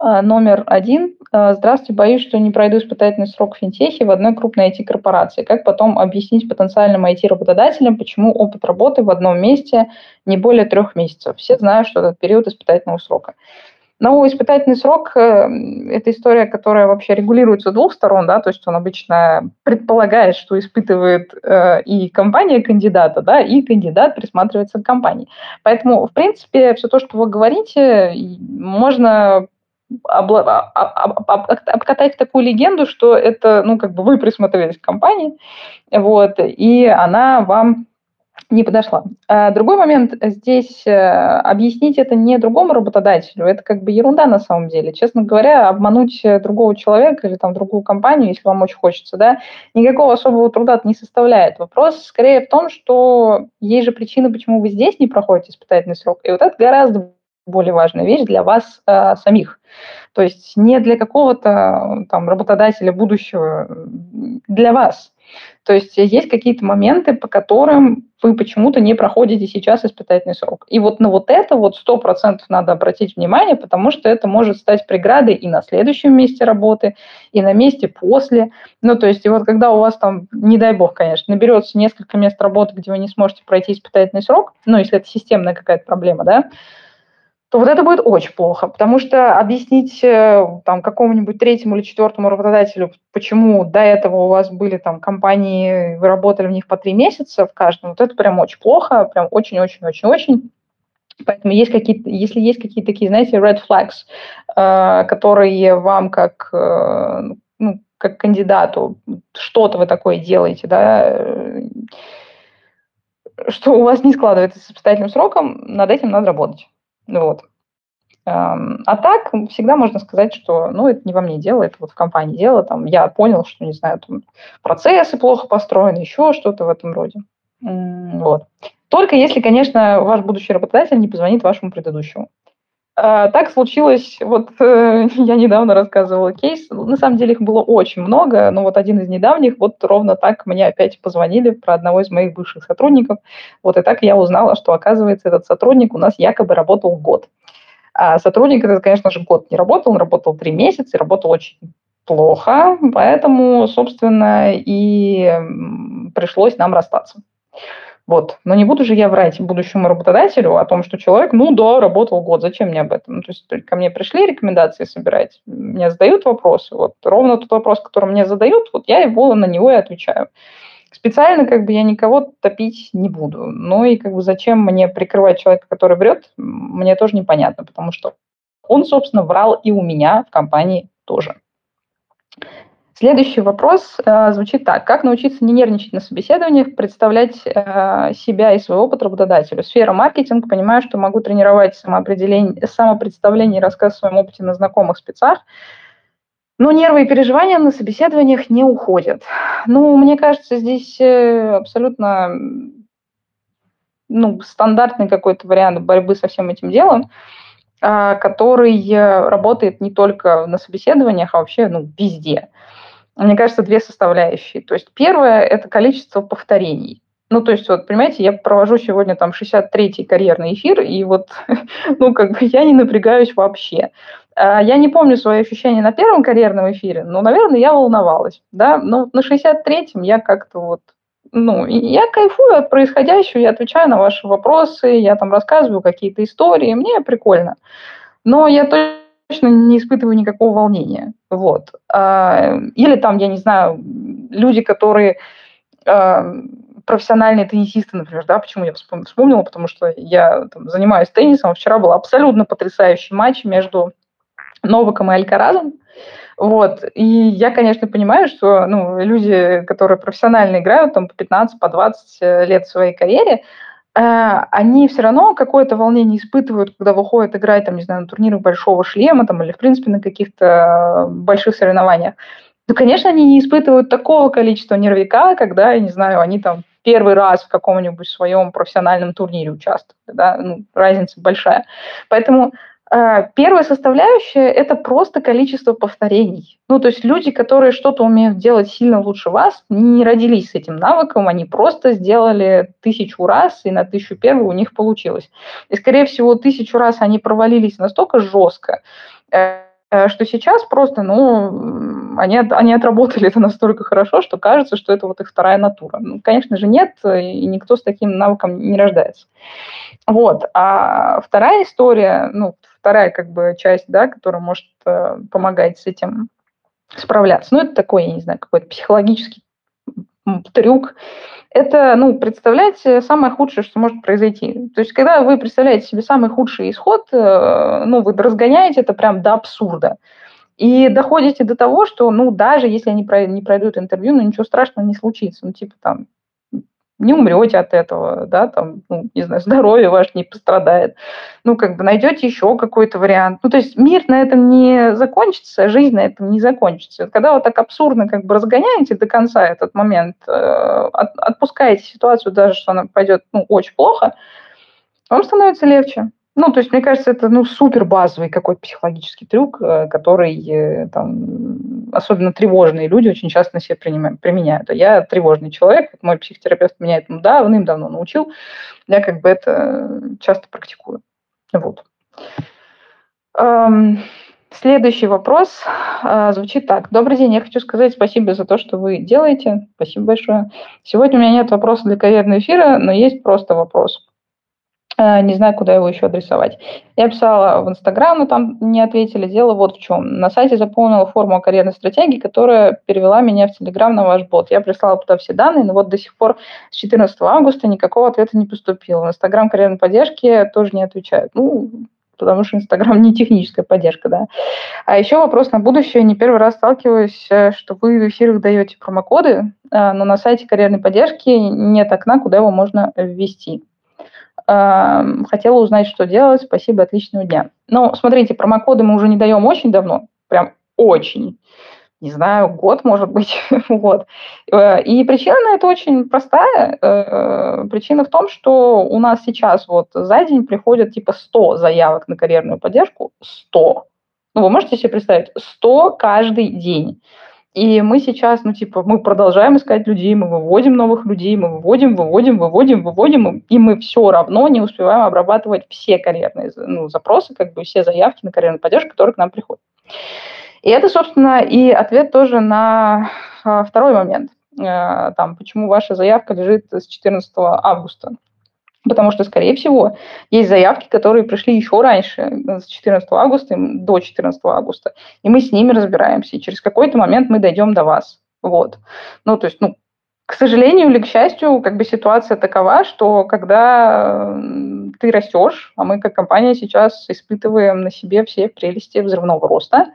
номер один. А, здравствуйте, боюсь, что не пройду испытательный срок в финтехе в одной крупной IT-корпорации. Как потом объяснить потенциальным IT-работодателям, почему опыт работы в одном месте не более трех месяцев? Все знают, что этот период испытательного срока. Но испытательный срок э, – это история, которая вообще регулируется с двух сторон, да, то есть он обычно предполагает, что испытывает э, и компания кандидата, да, и кандидат присматривается к компании. Поэтому, в принципе, все то, что вы говорите, можно обла- обкатать такую легенду, что это, ну, как бы вы присмотрелись к компании, вот, и она вам не подошла. А другой момент здесь э, объяснить это не другому работодателю, это как бы ерунда на самом деле. Честно говоря, обмануть другого человека или там другую компанию, если вам очень хочется, да, никакого особого труда не составляет. Вопрос скорее в том, что есть же причины, почему вы здесь не проходите испытательный срок. И вот это гораздо более важная вещь для вас э, самих. То есть не для какого-то там работодателя будущего, для вас. То есть есть какие-то моменты, по которым вы почему-то не проходите сейчас испытательный срок. И вот на вот это вот сто процентов надо обратить внимание, потому что это может стать преградой и на следующем месте работы, и на месте после. Ну, то есть, и вот когда у вас там, не дай бог, конечно, наберется несколько мест работы, где вы не сможете пройти испытательный срок, ну, если это системная какая-то проблема, да, то вот это будет очень плохо, потому что объяснить э, там какому-нибудь третьему или четвертому работодателю, почему до этого у вас были там компании, вы работали в них по три месяца в каждом, вот это прям очень плохо, прям очень-очень-очень-очень. Поэтому есть какие-то, если есть какие-то такие, знаете, red flags, э, которые вам как, э, ну, как кандидату что-то вы такое делаете, да, что у вас не складывается с испытательным сроком, над этим надо работать. Вот. А так всегда можно сказать, что ну, это не во мне дело, это вот в компании дело. Там, я понял, что, не знаю, там, процессы плохо построены, еще что-то в этом роде. Вот. Только если, конечно, ваш будущий работодатель не позвонит вашему предыдущему. А, так случилось, вот э, я недавно рассказывала кейс, на самом деле их было очень много, но вот один из недавних, вот ровно так мне опять позвонили про одного из моих бывших сотрудников, вот и так я узнала, что, оказывается, этот сотрудник у нас якобы работал год. А сотрудник этот, конечно же, год не работал, он работал три месяца и работал очень плохо, поэтому, собственно, и пришлось нам расстаться. Вот. Но не буду же я врать будущему работодателю о том, что человек, ну да, работал год, зачем мне об этом? Ну, то есть ко мне пришли рекомендации собирать, мне задают вопросы, вот ровно тот вопрос, который мне задают, вот я его на него и отвечаю. Специально как бы я никого топить не буду. Ну и как бы зачем мне прикрывать человека, который врет, мне тоже непонятно, потому что он, собственно, врал и у меня в компании тоже. Следующий вопрос э, звучит так. Как научиться не нервничать на собеседованиях, представлять э, себя и свой опыт работодателю? Сфера маркетинг. Понимаю, что могу тренировать самоопределение, самопредставление и рассказ о своем опыте на знакомых спецах. Но нервы и переживания на собеседованиях не уходят. Ну, мне кажется, здесь э, абсолютно ну, стандартный какой-то вариант борьбы со всем этим делом, а, который работает не только на собеседованиях, а вообще ну, везде. Мне кажется, две составляющие. То есть первое – это количество повторений. Ну, то есть, вот, понимаете, я провожу сегодня там 63-й карьерный эфир, и вот, ну, как бы я не напрягаюсь вообще. А, я не помню свои ощущения на первом карьерном эфире, но, наверное, я волновалась, да, но на 63-м я как-то вот, ну, я кайфую от происходящего, я отвечаю на ваши вопросы, я там рассказываю какие-то истории, мне прикольно. Но я точно не испытываю никакого волнения, вот. А, или там, я не знаю, люди, которые а, профессиональные теннисисты, например, да, почему я вспомнила, потому что я там, занимаюсь теннисом, вчера был абсолютно потрясающий матч между Новаком и Алькаразом. Вот. И я, конечно, понимаю, что ну, люди, которые профессионально играют там, по 15, по 20 э, лет в своей карьере, они все равно какое-то волнение испытывают, когда выходят играть, там, не знаю, на турнирах большого шлема там, или, в принципе, на каких-то больших соревнованиях. Ну, конечно, они не испытывают такого количества нервика, когда, я не знаю, они там первый раз в каком-нибудь своем профессиональном турнире участвовали. Да? Ну, разница большая. Поэтому первая составляющая – это просто количество повторений. Ну, то есть люди, которые что-то умеют делать сильно лучше вас, не родились с этим навыком, они просто сделали тысячу раз, и на тысячу первую у них получилось. И, скорее всего, тысячу раз они провалились настолько жестко, э, что сейчас просто, ну, они, они отработали это настолько хорошо, что кажется, что это вот их вторая натура. Ну, конечно же, нет, и никто с таким навыком не рождается. Вот. А вторая история, ну, вторая как бы часть, да, которая может э, помогать с этим справляться. Ну, это такой, я не знаю, какой-то психологический трюк. Это, ну, представлять самое худшее, что может произойти. То есть, когда вы представляете себе самый худший исход, э, ну, вы разгоняете это прям до абсурда. И доходите до того, что, ну, даже если они не пройдут интервью, ну, ничего страшного не случится. Ну, типа там, не умрете от этого, да, там, ну, не знаю, здоровье ваше не пострадает. Ну, как бы найдете еще какой-то вариант. Ну, то есть мир на этом не закончится, жизнь на этом не закончится. Когда вы так абсурдно как бы разгоняете до конца этот момент, э, от, отпускаете ситуацию даже, что она пойдет, ну, очень плохо, вам становится легче. Ну, то есть, мне кажется, это, ну, супер базовый какой-то психологический трюк, э, который, э, там, особенно тревожные люди очень часто на себе применяют. А я тревожный человек, мой психотерапевт меня этому давным-давно научил, я как бы это часто практикую. Вот. Следующий вопрос э, звучит так. Добрый день, я хочу сказать спасибо за то, что вы делаете. Спасибо большое. Сегодня у меня нет вопроса для карьерного эфира, но есть просто вопрос. Э, не знаю, куда его еще адресовать. Я писала в Инстаграм, но там не ответили. Дело вот в чем. На сайте заполнила форму о карьерной стратегии, которая перевела меня в Телеграм на ваш бот. Я прислала туда все данные, но вот до сих пор с 14 августа никакого ответа не поступило. В Инстаграм карьерной поддержки тоже не отвечают. Ну, потому что Инстаграм не техническая поддержка, да. А еще вопрос на будущее. Не первый раз сталкиваюсь, э, что вы в эфирах даете промокоды, э, но на сайте карьерной поддержки нет окна, куда его можно ввести. Хотела узнать, что делать. Спасибо, отличного дня. Ну, смотрите, промокоды мы уже не даем очень давно, прям очень. Не знаю, год, может быть. вот. Э, и причина на это очень простая. Э, причина в том, что у нас сейчас вот за день приходят типа 100 заявок на карьерную поддержку. 100. Ну, вы можете себе представить? 100 каждый день. И мы сейчас, ну, типа, мы продолжаем искать людей, мы выводим новых людей, мы выводим, выводим, выводим, выводим, и мы все равно не успеваем обрабатывать все карьерные ну, запросы, как бы все заявки на карьерную поддержку, которые к нам приходят. И это, собственно, и ответ тоже на а, второй момент. А, там, почему ваша заявка лежит с 14 августа. Потому что, скорее всего, есть заявки, которые пришли еще раньше, с 14 августа до 14 августа, и мы с ними разбираемся, и через какой-то момент мы дойдем до вас. Вот. Ну, то есть, ну, к сожалению или к счастью, как бы ситуация такова, что когда ты растешь, а мы как компания сейчас испытываем на себе все прелести взрывного роста,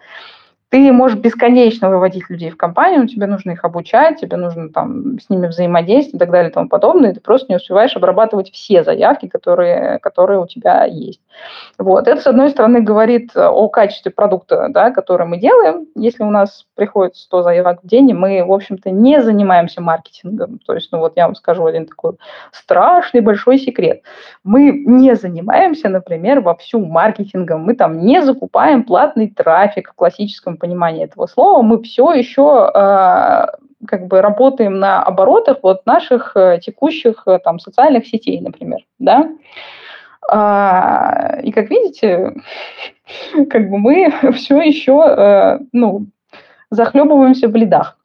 ты можешь бесконечно выводить людей в компанию, тебе нужно их обучать, тебе нужно там с ними взаимодействовать и так далее и тому подобное, и ты просто не успеваешь обрабатывать все заявки, которые, которые у тебя есть. Вот. Это, с одной стороны, говорит о качестве продукта, да, который мы делаем. Если у нас приходит 100 заявок в день, мы, в общем-то, не занимаемся маркетингом, то есть, ну вот я вам скажу один такой страшный большой секрет. Мы не занимаемся, например, вовсю маркетингом, мы там не закупаем платный трафик в классическом понимании этого слова, мы все еще э, как бы работаем на оборотах вот наших э, текущих э, там социальных сетей, например, да. А, и как видите, как бы мы все еще, э, ну, захлебываемся в лидах.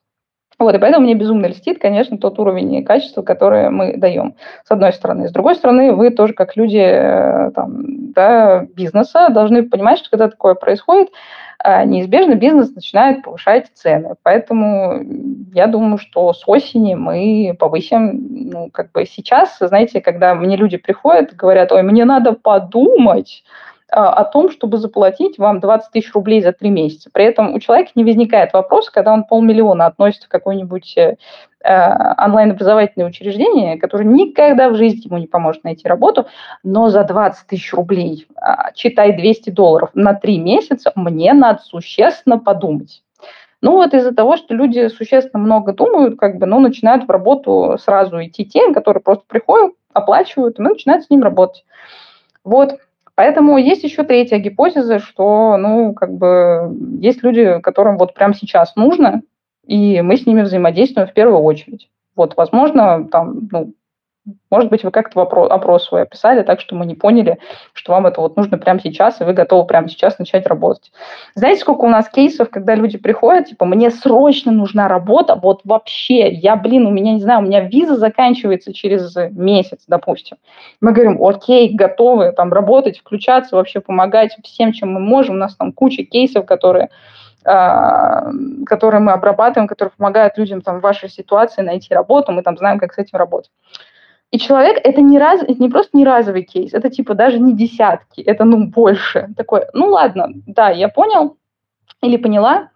Вот, и поэтому мне безумно льстит, конечно, тот уровень и качество, которое мы даем, с одной стороны. С другой стороны, вы тоже, как люди там, да, бизнеса, должны понимать, что когда такое происходит, неизбежно бизнес начинает повышать цены. Поэтому я думаю, что с осени мы повысим, ну, как бы сейчас, знаете, когда мне люди приходят, говорят, ой, мне надо подумать, а, о том, чтобы заплатить вам 20 тысяч рублей за три месяца. При этом у человека не возникает вопроса, когда он полмиллиона относит в какое-нибудь э, э, онлайн-образовательное учреждение, которое никогда в жизни ему не поможет найти работу, но за 20 тысяч рублей, э, читай 200 долларов на три месяца, мне надо существенно подумать. Ну вот из-за того, что люди существенно много думают, как бы, ну, начинают в работу сразу идти те, которые просто приходят, оплачивают, и мы начинаем с ним работать. Вот, Поэтому есть еще третья гипотеза, что, ну, как бы, есть люди, которым вот прямо сейчас нужно, и мы с ними взаимодействуем в первую очередь. Вот, возможно, там, ну, может быть, вы как-то опрос свой описали так, что мы не поняли, что вам это вот нужно прямо сейчас, и вы готовы прямо сейчас начать работать. Знаете, сколько у нас кейсов, когда люди приходят, типа, мне срочно нужна работа, вот вообще, я, блин, у меня, не знаю, у меня виза заканчивается через месяц, допустим. Мы говорим, окей, готовы там работать, включаться, вообще помогать всем, чем мы можем. У нас там куча кейсов, которые а, которые мы обрабатываем, которые помогают людям там, в вашей ситуации найти работу, мы там знаем, как с этим работать. И человек, это не, раз, это не просто не разовый кейс, это типа даже не десятки, это ну больше. Такой, ну ладно, да, я понял или поняла.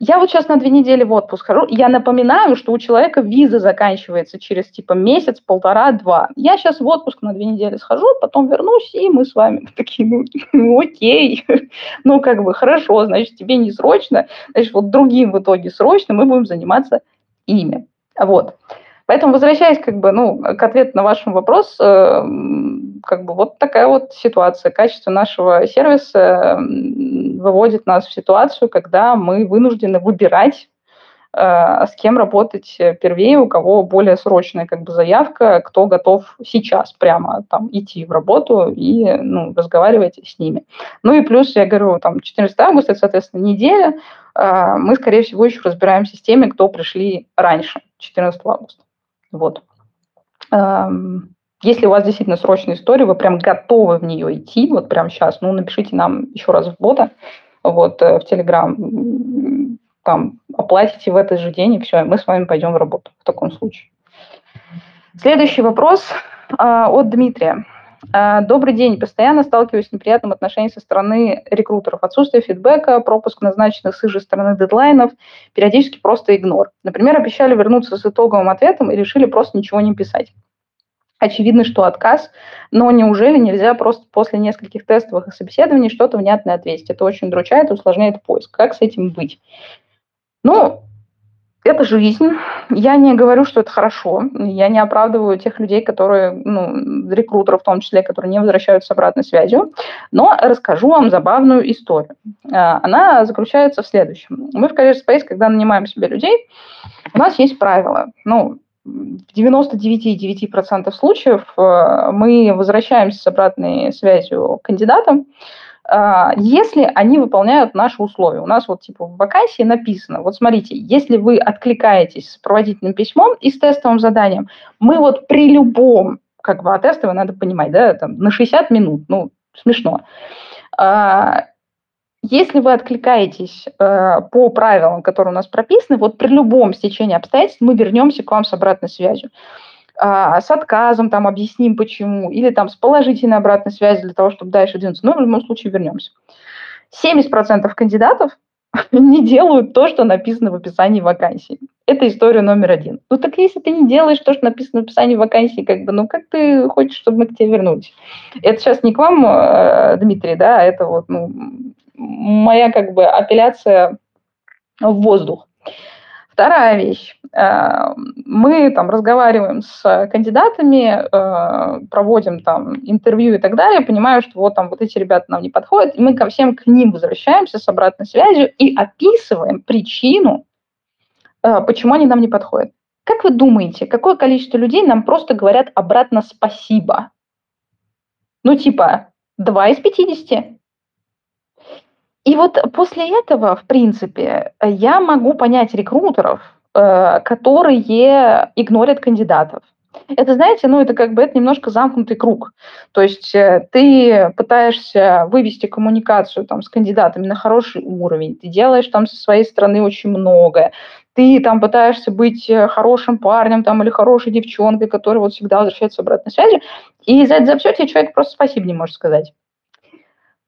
Я вот сейчас на две недели в отпуск хожу. Я напоминаю, что у человека виза заканчивается через типа месяц, полтора, два. Я сейчас в отпуск на две недели схожу, потом вернусь, и мы с вами такие, ну, ну окей. ну, как бы, хорошо, значит, тебе не срочно, значит, вот другим в итоге срочно мы будем заниматься ими. Вот. Поэтому, возвращаясь как бы, ну, к ответу на ваш вопрос, э, как бы вот такая вот ситуация. Качество нашего сервиса выводит нас в ситуацию, когда мы вынуждены выбирать, э, с кем работать первее, у кого более срочная как бы заявка, кто готов сейчас прямо там идти в работу и ну, разговаривать с ними. Ну и плюс, я говорю, там 14 августа, это, соответственно, неделя, э, мы, скорее всего, еще разбираемся с теми, кто пришли раньше, 14 августа. Вот. Эм, если у вас действительно срочная история, вы прям готовы в нее идти, вот прямо сейчас, ну, напишите нам еще раз в бота, вот, э, в Телеграм, там, оплатите в этот же день, и все, и мы с вами пойдем в работу в таком случае. Следующий вопрос э, от Дмитрия. А, добрый день. Постоянно сталкиваюсь с неприятным отношением со стороны рекрутеров. Отсутствие фидбэка, пропуск назначенных с их же стороны дедлайнов, периодически просто игнор. Например, обещали вернуться с итоговым ответом и решили просто ничего не писать. Очевидно, что отказ, но неужели нельзя просто после нескольких тестовых и собеседований что-то внятное ответить? Это очень удручает и усложняет поиск. Как с этим быть? Ну, это жизнь. Я не говорю, что это хорошо. Я не оправдываю тех людей, которые, ну, рекрутеров в том числе, которые не возвращаются с обратной связью. Но расскажу вам забавную историю. А, она заключается в следующем. Мы в Career Space, когда нанимаем себе людей, у нас есть правила. Ну, в 99,9% случаев э, мы возвращаемся с обратной связью к кандидатам, если они выполняют наши условия. У нас вот типа в вакансии написано, вот смотрите, если вы откликаетесь с проводительным письмом и с тестовым заданием, мы вот при любом, как бы, а тестовое надо понимать, да, там, на 60 минут, ну, смешно. А, если вы откликаетесь э, по правилам, которые у нас прописаны, вот при любом стечении обстоятельств мы вернемся к вам с обратной связью а, с отказом, там, объясним почему, или там с положительной обратной связью для того, чтобы дальше двинуться. Но в любом случае вернемся. 70% кандидатов не делают то, что написано в описании вакансии. Это история номер один. Ну так если ты не делаешь то, что написано в описании вакансии, как бы, ну как ты хочешь, чтобы мы к тебе вернулись? Это сейчас не к вам, э, Дмитрий, да, это вот ну, моя как бы апелляция в воздух. Вторая вещь. Э, мы там разговариваем с кандидатами, э, проводим там интервью и так далее, понимаю, что вот там вот эти ребята нам не подходят, и мы ко всем к ним возвращаемся с обратной связью и описываем причину, э, почему они нам не подходят. Как вы думаете, какое количество людей нам просто говорят обратно спасибо? Ну, типа, 2 из 50. И вот после этого, в принципе, я могу понять рекрутеров, э, которые игнорят кандидатов. Это, знаете, ну, это как бы это немножко замкнутый круг. То есть э, ты пытаешься вывести коммуникацию там, с кандидатами на хороший уровень, ты делаешь там со своей стороны очень многое, ты там пытаешься быть э, хорошим парнем там, или хорошей девчонкой, которая вот всегда возвращается обратной связи, и за это за все тебе человек просто спасибо не может сказать.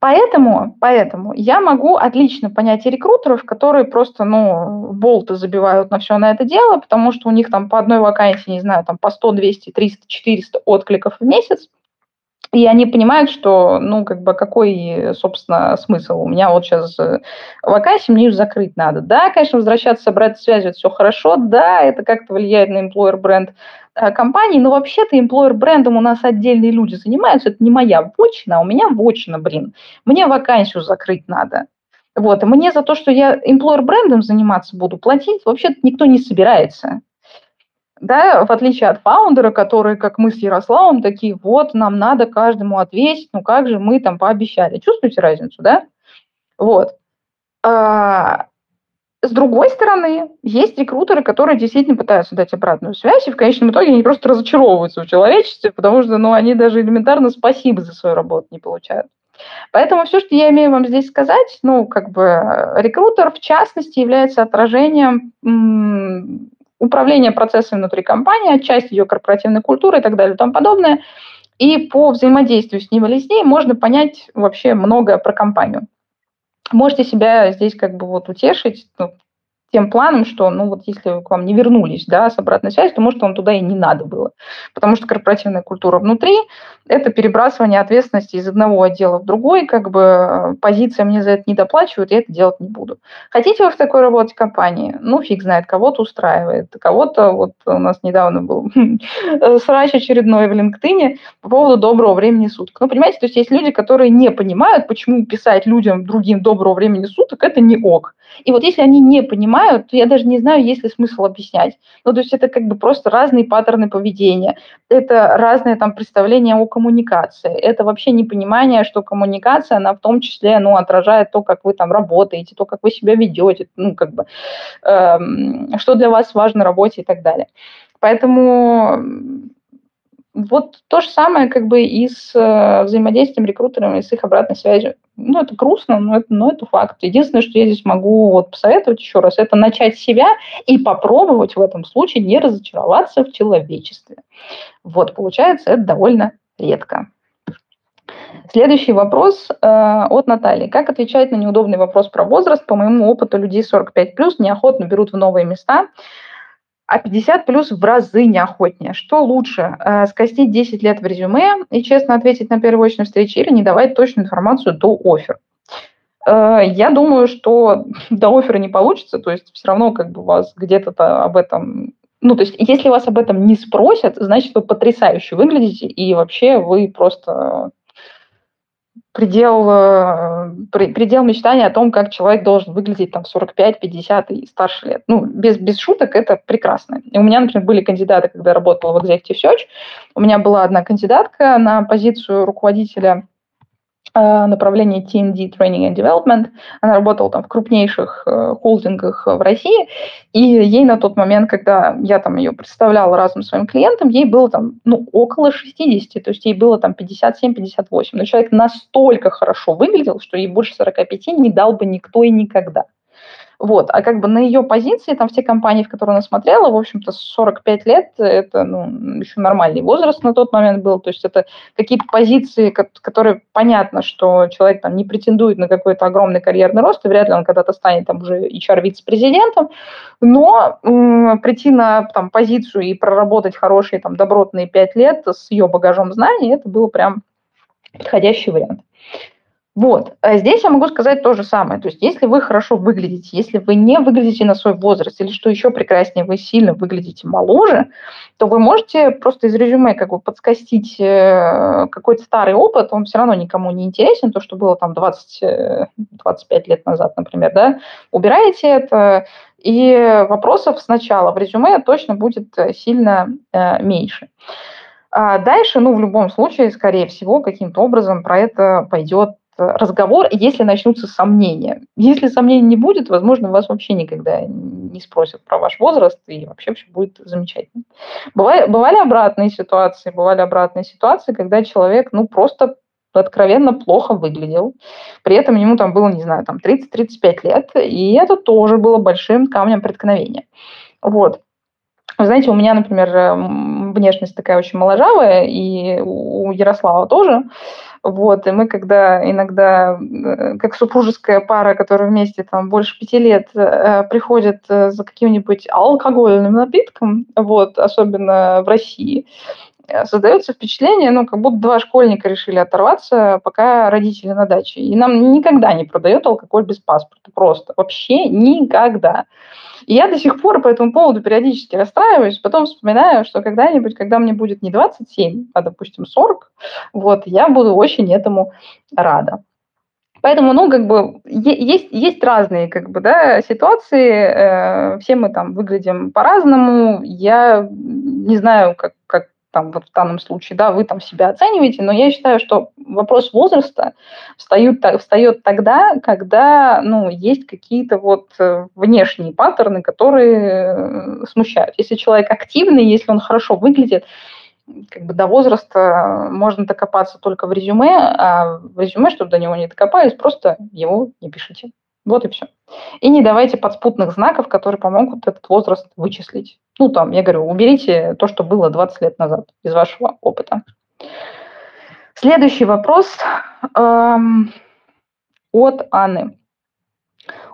Поэтому, поэтому я могу отлично понять и рекрутеров, которые просто, ну, болты забивают на все на это дело, потому что у них там по одной вакансии, не знаю, там по 100, 200, 300, 400 откликов в месяц, и они понимают, что, ну, как бы, какой, собственно, смысл? У меня вот сейчас э, вакансия, мне ее закрыть надо. Да, конечно, возвращаться, собрать связи, это все хорошо. Да, это как-то влияет на employer бренд э, компании, но вообще-то employer брендом у нас отдельные люди занимаются. Это не моя вочина, а у меня вочина, блин. Мне вакансию закрыть надо. Вот, и мне за то, что я employer брендом заниматься буду, платить вообще-то никто не собирается да, в отличие от фаундера, которые, как мы с Ярославом, такие, вот, нам надо каждому ответить, ну как же мы там пообещали. Чувствуете разницу, да? Вот. А, с другой стороны, есть рекрутеры, которые действительно пытаются дать обратную связь, и в конечном итоге они просто разочаровываются в человечестве, потому что ну, они даже элементарно спасибо за свою работу не получают. Поэтому все, что я имею вам здесь сказать, ну, как бы рекрутер, в частности, является отражением управление процессами внутри компании, часть ее корпоративной культуры и так далее и тому подобное. И по взаимодействию с ним или с ней можно понять вообще многое про компанию. Можете себя здесь как бы вот утешить, ну, тем планом, что, ну, вот если к вам не вернулись, да, с обратной связью, то, может, вам туда и не надо было. Потому что корпоративная культура внутри – это перебрасывание ответственности из одного отдела в другой, как бы э, позиция «мне за это не доплачивают, я это делать не буду». Хотите вы в такой работе компании? Ну, фиг знает, кого-то устраивает, кого-то, вот у нас недавно был срач очередной в LinkedIn по поводу доброго времени суток. Ну, понимаете, то есть есть люди, которые не понимают, почему писать людям другим доброго времени суток – это не ок. И вот если они не понимают, то я даже не знаю, есть ли смысл объяснять. Ну, то есть это как бы просто разные паттерны поведения, это разное там представление о коммуникации, это вообще непонимание, что коммуникация, она в том числе, ну, отражает то, как вы там работаете, то, как вы себя ведете, ну, как бы, эм, что для вас важно в работе и так далее. Поэтому вот то же самое как бы и с э, взаимодействием рекрутерами, и с их обратной связью. Ну, это грустно, но это, но это факт. Единственное, что я здесь могу вот посоветовать еще раз, это начать себя и попробовать в этом случае не разочароваться в человечестве. Вот, получается, это довольно редко. Следующий вопрос э, от Натальи. Как отвечать на неудобный вопрос про возраст? По моему опыту, людей 45+, неохотно берут в новые места а 50 плюс в разы неохотнее. Что лучше, э, скостить 10 лет в резюме и честно ответить на первую очную встречу или не давать точную информацию до оффера? Э, я думаю, что до оффера не получится, то есть все равно как бы вас где-то об этом... Ну, то есть если вас об этом не спросят, значит, вы потрясающе выглядите, и вообще вы просто предел, э, предел мечтания о том, как человек должен выглядеть там 45, 50 и старше лет. Ну, без, без шуток это прекрасно. И у меня, например, были кандидаты, когда я работала в Executive Search, у меня была одна кандидатка на позицию руководителя направление TND Training and Development. Она работала там в крупнейших э, холдингах в России, и ей на тот момент, когда я там ее представляла разным своим клиентам, ей было там, ну, около 60, то есть ей было там 57-58. Но человек настолько хорошо выглядел, что ей больше 45 не дал бы никто и никогда. Вот. А как бы на ее позиции, там все компании, в которые она смотрела, в общем-то, 45 лет, это ну, еще нормальный возраст на тот момент был. То есть это какие-то позиции, которые понятно, что человек там не претендует на какой-то огромный карьерный рост, и вряд ли он когда-то станет там уже HR-вице-президентом, но м, прийти на там, позицию и проработать хорошие там добротные 5 лет с ее багажом знаний, это было прям подходящий вариант. Вот. А здесь я могу сказать то же самое. То есть если вы хорошо выглядите, если вы не выглядите на свой возраст, или что еще прекраснее, вы сильно выглядите моложе, то вы можете просто из резюме как бы подскостить э, какой-то старый опыт, он все равно никому не интересен, то, что было там 20, 25 э, лет назад, например, да, убираете это, и вопросов сначала в резюме точно будет э, сильно меньше. А дальше, ну, в любом случае, скорее всего, каким-то образом про это пойдет разговор, если начнутся сомнения. Если сомнений не будет, возможно, вас вообще никогда не спросят про ваш возраст, и вообще все будет замечательно. Бывали, бывали обратные ситуации, бывали обратные ситуации, когда человек, ну, просто откровенно плохо выглядел. При этом ему там было, не знаю, там 30-35 лет, и это тоже было большим камнем преткновения. Вот. Вы знаете, у меня, например, внешность такая очень моложавая, и у Ярослава тоже. Вот, и мы когда иногда, э, как супружеская пара, которая вместе там больше пяти лет, э, приходит э, за каким-нибудь алкогольным напитком, вот, особенно в России, создается впечатление, ну, как будто два школьника решили оторваться, пока родители на даче. И нам никогда не продают алкоголь без паспорта. Просто. Вообще никогда. И я до сих пор по этому поводу периодически расстраиваюсь, потом вспоминаю, что когда-нибудь, когда мне будет не 27, а, допустим, 40, вот, я буду очень этому рада. Поэтому, ну, как бы, есть, есть разные, как бы, да, ситуации, э, все мы там выглядим по-разному, я не знаю, как, как там вот в данном случае, да, вы там себя оцениваете, но я считаю, что вопрос возраста встает, встает тогда, когда, ну, есть какие-то вот э, внешние паттерны, которые э, смущают. Если человек активный, если он хорошо выглядит, как бы до возраста можно докопаться только в резюме, а в резюме, чтобы до него не докопались, просто его не пишите. Вот и все. И не давайте подспутных знаков, которые помогут этот возраст вычислить. Ну, там, я говорю, уберите то, что было 20 лет назад из вашего опыта. Следующий вопрос эм, от Анны.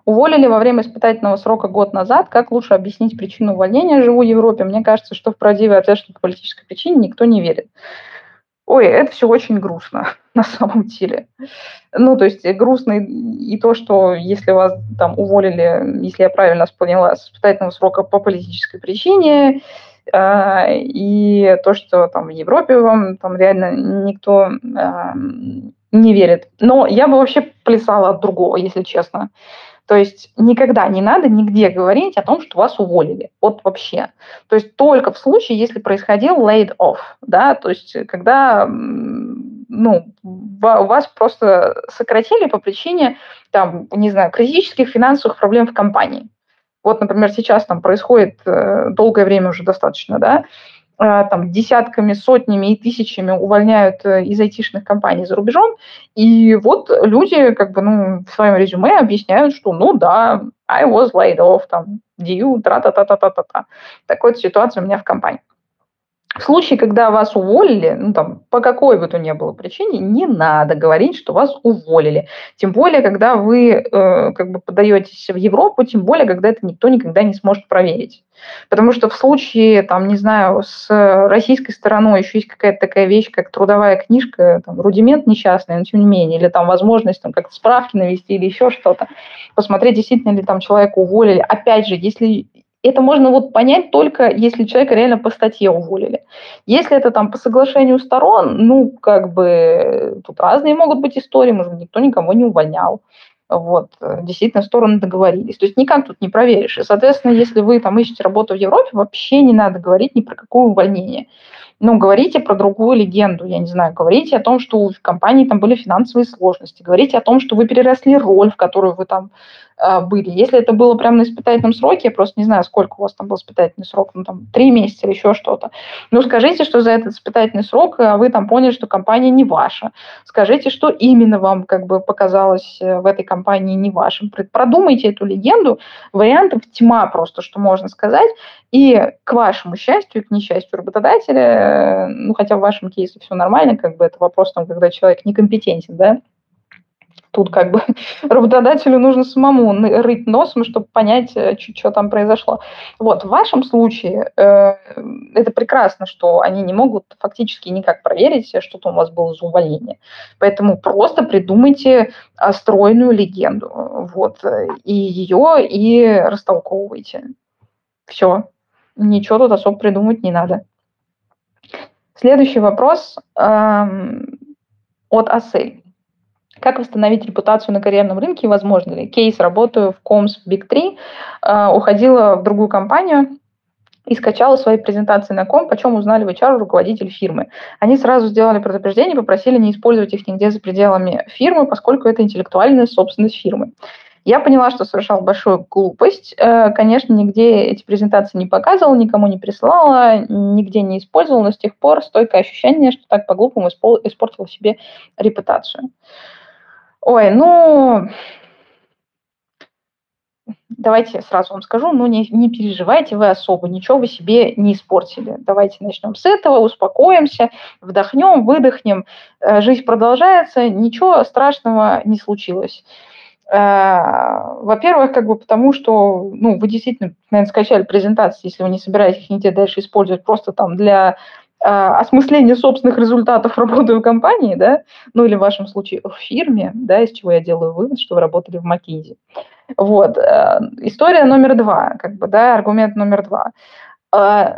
Уволили во время испытательного срока год назад. Как лучше объяснить причину увольнения? Живу в Европе. Мне кажется, что в правдивый ответ, что по политической причине, никто не верит. Ой, это все очень грустно на самом деле. Ну, то есть грустно и то, что если вас там уволили, если я правильно поняла, с испытательного срока по политической причине, э, и то, что там в Европе вам там реально никто э, не верит. Но я бы вообще плясала от другого, если честно. То есть никогда не надо нигде говорить о том, что вас уволили. Вот вообще. То есть только в случае, если происходил laid off, да, то есть когда ну, вас просто сократили по причине, там, не знаю, критических финансовых проблем в компании. Вот, например, сейчас там происходит э, долгое время уже достаточно, да, там, десятками, сотнями и тысячами увольняют э, из айтишных компаний за рубежом, и вот люди как бы, ну, в своем резюме объясняют, что, ну да, I was laid off, там, due, тра-та-та-та-та-та. Такая ситуация у меня в компании. В случае, когда вас уволили, ну там, по какой бы то ни было причине, не надо говорить, что вас уволили. Тем более, когда вы э, как бы подаетесь в Европу, тем более, когда это никто никогда не сможет проверить. Потому что в случае, там, не знаю, с российской стороной еще есть какая-то такая вещь, как трудовая книжка, там, рудимент несчастный, но тем не менее, или там возможность там, как-то справки навести или еще что-то, посмотреть, действительно ли там человека уволили. Опять же, если это можно вот понять только, если человека реально по статье уволили. Если это там по соглашению сторон, ну, как бы тут разные могут быть истории, может быть, никто никого не увольнял. Вот, действительно, стороны договорились. То есть никак тут не проверишь. И, соответственно, если вы там ищете работу в Европе, вообще не надо говорить ни про какое увольнение. ну, говорите про другую легенду, я не знаю, говорите о том, что в компании там были финансовые сложности, говорите о том, что вы переросли роль, в которую вы там были. Если это было прямо на испытательном сроке, я просто не знаю, сколько у вас там был испытательный срок, ну, там, три месяца или еще что-то. Ну, скажите, что за этот испытательный срок э, вы там поняли, что компания не ваша. Скажите, что именно вам как бы показалось э, в этой компании не вашим. Продумайте эту легенду. Вариантов тьма просто, что можно сказать. И к вашему счастью, к несчастью работодателя, ну, хотя в вашем кейсе все нормально, как бы это вопрос, там, когда человек некомпетентен, да, тут как бы работодателю нужно самому рыть носом, чтобы понять, э, что там произошло. Вот, в вашем случае э, это прекрасно, что они не могут фактически никак проверить, что там у вас было за увольнение. Поэтому просто придумайте стройную легенду, вот, и ее и растолковывайте. Все. Ничего тут особо придумать не надо. Следующий вопрос эм, от Асель. Как восстановить репутацию на карьерном рынке возможно ли? Кейс работаю в Coms Big 3, э, уходила в другую компанию и скачала свои презентации на ком, почем узнали в HR руководитель фирмы. Они сразу сделали предупреждение, попросили не использовать их нигде за пределами фирмы, поскольку это интеллектуальная собственность фирмы. Я поняла, что совершал большую глупость. Э, конечно, нигде эти презентации не показывала, никому не присылала, нигде не использовала, но с тех пор стойкое ощущение, что так по-глупому испортила себе репутацию. Ой, ну, давайте сразу вам скажу, ну не, не переживайте вы особо, ничего вы себе не испортили. Давайте начнем с этого, успокоимся, вдохнем, выдохнем, э, жизнь продолжается, ничего страшного не случилось. Э, во-первых, как бы потому, что ну, вы действительно, наверное, скачали презентации, если вы не собираетесь их нигде дальше использовать, просто там для э, осмысления собственных результатов работы в компании, да, ну или в вашем случае в фирме, да, из чего я делаю вывод, что вы работали в McKinsey. Вот. Э, история номер два, как бы, да, аргумент номер два.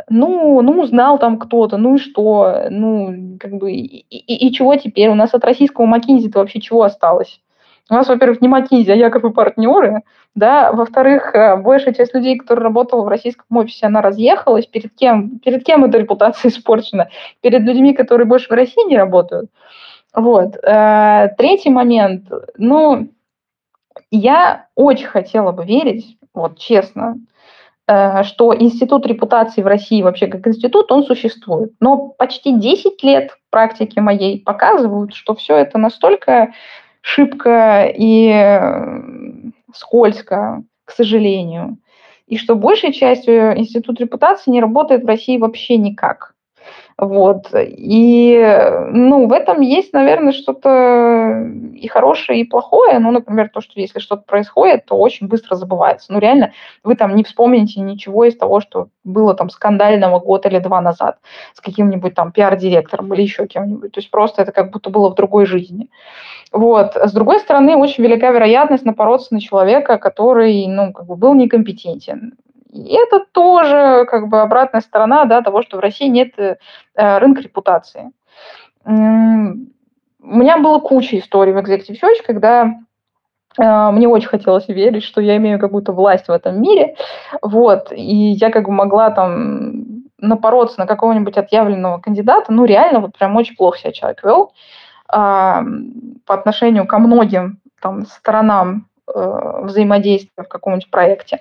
ну, ну, узнал там кто-то, ну и что, ну, как бы, и, и, и чего теперь? У нас от российского McKinsey-то вообще чего осталось? У нас, во-первых, не McKinsey, а якобы партнеры, да, во-вторых, э, большая часть людей, которые работала в российском офисе, она разъехалась. Перед кем? Перед кем эта репутация испорчена? Перед людьми, которые больше в России не работают. Вот. Э, третий момент. Ну, я очень хотела бы верить, вот честно, э, что институт репутации в России вообще как институт, он существует. Но почти 10 лет практики моей показывают, что все это настолько шибко и скользко, к сожалению. И что большей частью институт репутации не работает в России вообще никак. Вот. И, ну, в этом есть, наверное, что-то и хорошее, и плохое. Ну, например, то, что если что-то происходит, то очень быстро забывается. Ну, реально, вы там не вспомните ничего из того, что было там скандального год или два назад с каким-нибудь там пиар-директором или еще кем-нибудь. То есть просто это как будто было в другой жизни. Вот. С другой стороны, очень велика вероятность напороться на человека, который, ну, как бы был некомпетентен и это тоже как бы обратная сторона да, того, что в России нет э, рынка репутации. У меня было куча историй в Executive Search, когда э, мне очень хотелось верить, что я имею какую-то власть в этом мире, вот, и я как бы могла там напороться на какого-нибудь отъявленного кандидата, ну, реально, вот прям очень плохо себя человек вел. Э, по отношению ко многим там сторонам э, взаимодействия в каком-нибудь проекте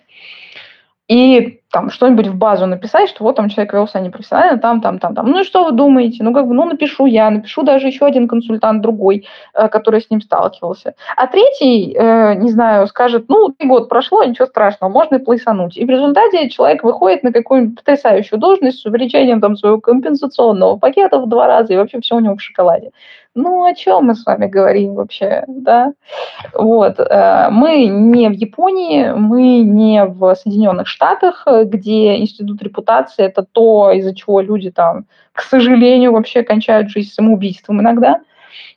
и там что-нибудь в базу написать, что вот там человек вел себя непрофессионально, там, там, там, там. Ну и что вы думаете? Ну как бы, ну напишу я, напишу даже еще один консультант другой, э, который с ним сталкивался. А третий, э, не знаю, скажет, ну год прошло, ничего страшного, можно и плейсануть. И в результате человек выходит на какую-нибудь потрясающую должность с увеличением там своего компенсационного пакета в два раза, и вообще все у него в шоколаде ну, о чем мы с вами говорим вообще, да? Вот. Э, мы не в Японии, мы не в Соединенных Штатах, где институт репутации – это то, из-за чего люди там, к сожалению, вообще кончают жизнь самоубийством иногда,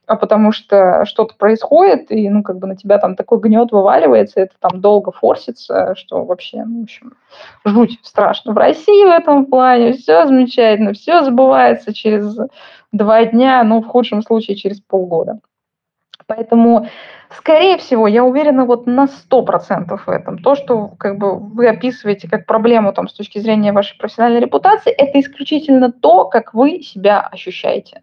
а потому что что-то происходит, и, ну, как бы на тебя там такой гнет вываливается, это там долго форсится, что вообще, ну, в общем, жуть страшно. В России в этом плане все замечательно, все забывается через два дня, ну, в худшем случае через полгода. Поэтому, скорее всего, я уверена вот на 100% в этом. То, что как бы, вы описываете как проблему там, с точки зрения вашей профессиональной репутации, это исключительно то, как вы себя ощущаете.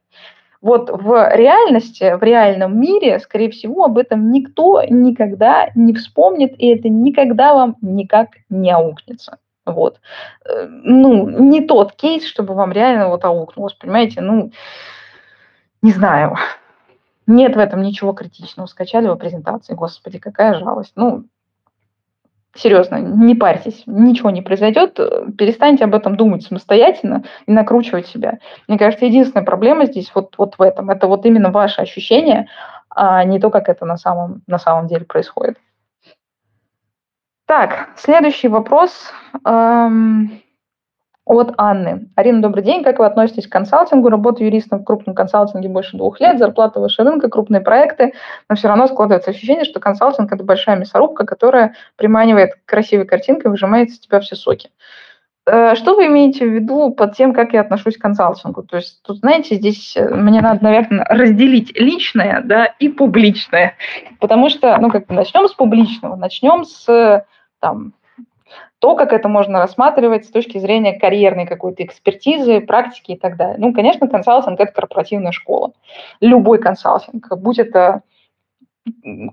Вот в реальности, в реальном мире, скорее всего, об этом никто никогда не вспомнит, и это никогда вам никак не аукнется. Вот. Э, ну, не тот кейс, чтобы вам реально вот аукнулось, понимаете? Ну, не знаю. Нет в этом ничего критичного. Скачали вы презентации, господи, какая жалость. Ну, серьезно, не парьтесь, ничего не произойдет, перестаньте об этом думать самостоятельно и накручивать себя. Мне кажется, единственная проблема здесь вот, вот в этом. Это вот именно ваше ощущение, а не то, как это на самом, на самом деле происходит. Так, следующий вопрос. Эм, от Анны. Арина, добрый день. Как вы относитесь к консалтингу? Работаю юристом в крупном консалтинге больше двух лет, зарплата выше рынка, крупные проекты, но все равно складывается ощущение, что консалтинг – это большая мясорубка, которая приманивает красивой картинкой и выжимает из тебя все соки. Э, что вы имеете в виду под тем, как я отношусь к консалтингу? То есть тут, знаете, здесь э, мне надо, наверное, разделить личное да, и публичное. Потому что, ну, как бы начнем с публичного, начнем с там, то, как это можно рассматривать с точки зрения карьерной какой-то экспертизы, практики и так далее. Ну, конечно, консалтинг – это корпоративная школа. Любой консалтинг, будь это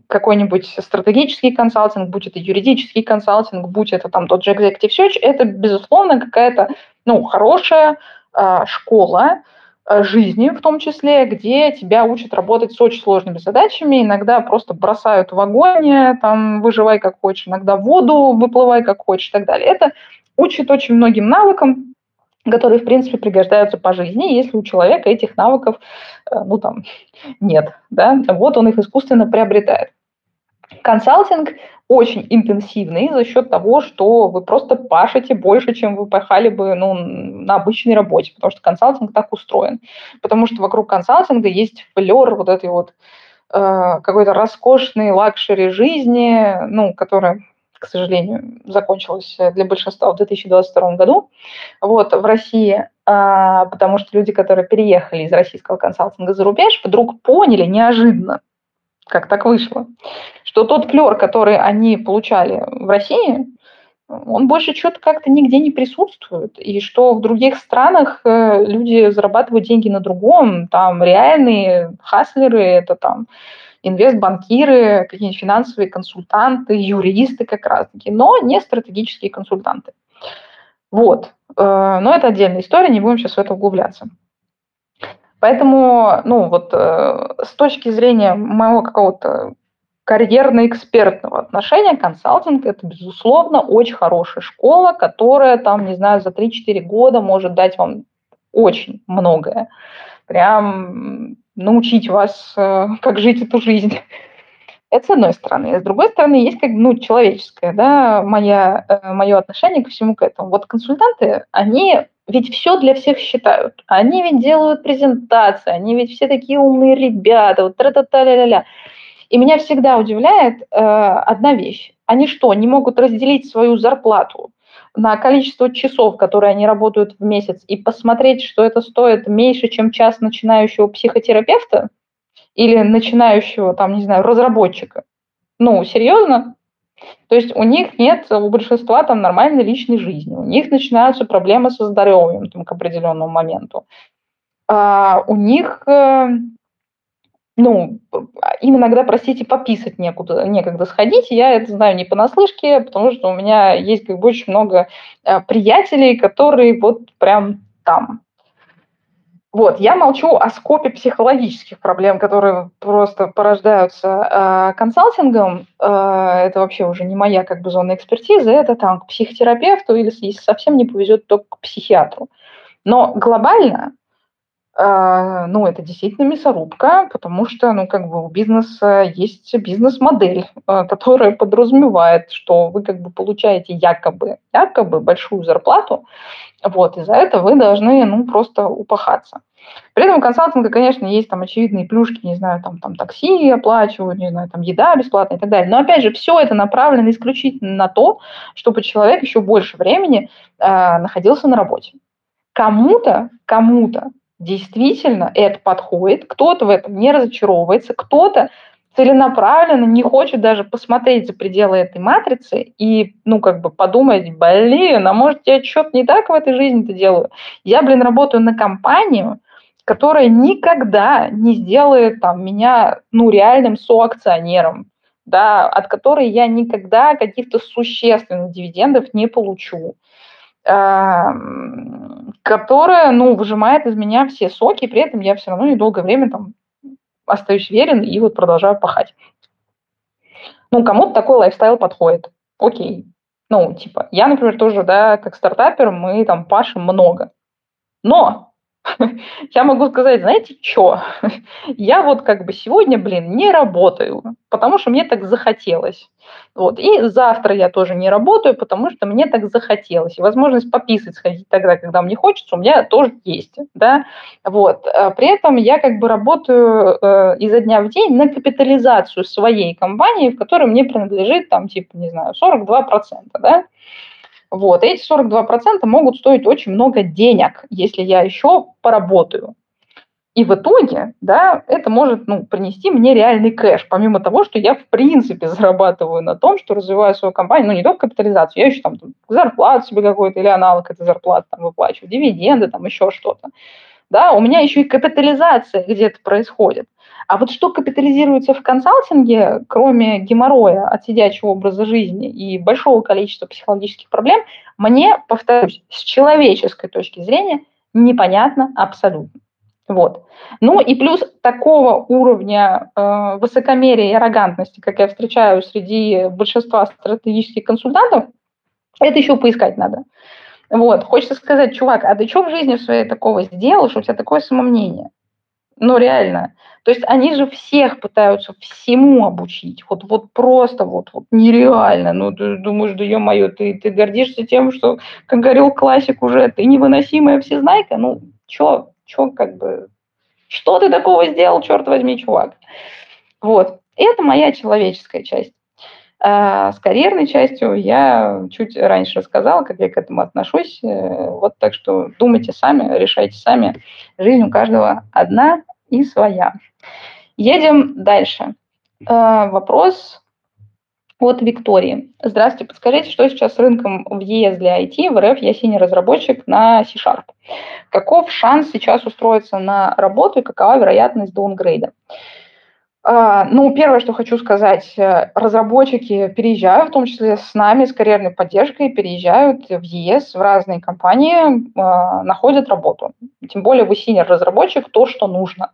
какой-нибудь стратегический консалтинг, будь это юридический консалтинг, будь это там тот же executive search, это, безусловно, какая-то ну, хорошая э, школа, жизни в том числе, где тебя учат работать с очень сложными задачами, иногда просто бросают в огонь, там, выживай как хочешь, иногда в воду выплывай как хочешь и так далее. Это учит очень многим навыкам, которые, в принципе, пригождаются по жизни, если у человека этих навыков, э, ну, там, нет, да, вот он их искусственно приобретает. Консалтинг очень интенсивный за счет того, что вы просто пашете больше, чем вы пахали бы ну, на обычной работе, потому что консалтинг так устроен. Потому что вокруг консалтинга есть флер вот этой вот э, какой-то роскошной luxury жизни, ну, которая к сожалению, закончилась для большинства в 2022 году вот, в России, а, потому что люди, которые переехали из российского консалтинга за рубеж, вдруг поняли неожиданно, как так вышло, что тот флер, который они получали в России, он больше что-то как-то нигде не присутствует. И что в других странах э, люди зарабатывают деньги на другом, там реальные хаслеры, это там инвестбанкиры, какие-нибудь финансовые консультанты, юристы как раз-таки, но не стратегические консультанты. Вот. Э, но это отдельная история, не будем сейчас в это углубляться. Поэтому, ну вот, э, с точки зрения моего какого-то карьерно-экспертного отношения, консалтинг – это, безусловно, очень хорошая школа, которая, там, не знаю, за 3-4 года может дать вам очень многое. Прям научить вас, э, как жить эту жизнь. Это с одной стороны. С другой стороны, есть как ну, человеческое, да, моя, э, мое отношение ко всему к этому. Вот консультанты, они ведь все для всех считают. Они ведь делают презентации, они ведь все такие умные ребята, вот тра-та-та-ля-ля-ля. И меня всегда удивляет э, одна вещь. Они что, не могут разделить свою зарплату на количество часов, которые они работают в месяц, и посмотреть, что это стоит меньше, чем час начинающего психотерапевта или начинающего, там, не знаю, разработчика? Ну, серьезно? То есть у них нет, у большинства там нормальной личной жизни, у них начинаются проблемы со здоровьем там, к определенному моменту. А у них, э, ну, им иногда, простите, пописать некуда, некогда сходить. Я это знаю не понаслышке, потому что у меня есть как бы очень много э, приятелей, которые вот прям там. Вот, я молчу о скопе психологических проблем, которые просто порождаются э, консалтингом. Э, это вообще уже не моя как бы зона экспертизы, это там к психотерапевту или, если совсем не повезет, то к психиатру. Но глобально, э, ну, это действительно мясорубка, потому что, ну, как бы у бизнеса есть бизнес-модель, э, которая подразумевает, что вы как бы получаете якобы, якобы большую зарплату, вот, и за это вы должны, ну, просто упахаться. При этом у консалтинга, конечно, есть там очевидные плюшки, не знаю, там, там такси оплачивают, не знаю, там еда бесплатная и так далее. Но опять же, все это направлено исключительно на то, чтобы человек еще больше времени э, находился на работе. Кому-то, кому-то действительно это подходит, кто-то в этом не разочаровывается, кто-то целенаправленно не хочет даже посмотреть за пределы этой матрицы и, ну, как бы подумать, блин, а может, я что-то не так в этой жизни-то делаю? Я, блин, работаю на компанию, которая никогда не сделает там, меня, ну, реальным соакционером, да, от которой я никогда каких-то существенных дивидендов не получу которая, ну, выжимает из меня все соки, при этом я все равно недолгое время там остаюсь верен и вот продолжаю пахать. Ну, кому-то такой лайфстайл подходит. Окей. Ну, типа, я, например, тоже, да, как стартапер, мы там пашем много. Но я могу сказать, знаете, что? Я вот как бы сегодня, блин, не работаю, потому что мне так захотелось. Вот. И завтра я тоже не работаю, потому что мне так захотелось. И возможность пописать, сходить тогда, когда мне хочется, у меня тоже есть. Да? Вот. А при этом я как бы работаю э, изо дня в день на капитализацию своей компании, в которой мне принадлежит там, типа, не знаю, 42%. Да? Вот. И эти 42% могут стоить очень много денег, если я еще поработаю. И в итоге, да, это может ну, принести мне реальный кэш, помимо того, что я в принципе зарабатываю на том, что развиваю свою компанию, ну не только капитализацию, я еще там, там зарплату себе какой-то или аналог этой зарплаты там выплачиваю, дивиденды, там еще что-то. Да, у меня еще и капитализация где-то происходит. А вот что капитализируется в консалтинге, кроме геморроя от сидячего образа жизни и большого количества психологических проблем, мне, повторюсь, с человеческой точки зрения непонятно абсолютно. Вот. Ну и плюс такого уровня э, высокомерия и арогантности, как я встречаю среди большинства стратегических консультантов, это еще поискать надо. Вот. Хочется сказать, чувак, а ты что в жизни своей такого сделал, что у тебя такое самомнение? Ну, реально. То есть они же всех пытаются всему обучить. Вот, вот просто вот, вот нереально. Ну, ты думаешь, да ё-моё, ты, ты гордишься тем, что, как говорил классик уже, ты невыносимая всезнайка. Ну, чё, чё как бы... Что ты такого сделал, черт возьми, чувак? Вот. Это моя человеческая часть. А с карьерной частью я чуть раньше рассказала, как я к этому отношусь. Э, вот так что думайте сами, решайте сами. Жизнь у каждого одна и своя. Едем дальше. Э, вопрос от Виктории. Здравствуйте, подскажите, что сейчас с рынком в ЕС для IT? В РФ я синий разработчик на C-Sharp. Каков шанс сейчас устроиться на работу и какова вероятность даунгрейда? А, ну, первое, что хочу сказать, э, разработчики переезжают, в том числе с нами, с карьерной поддержкой, переезжают в ЕС, в разные компании, а, находят работу. Тем более вы синер-разработчик, то, что нужно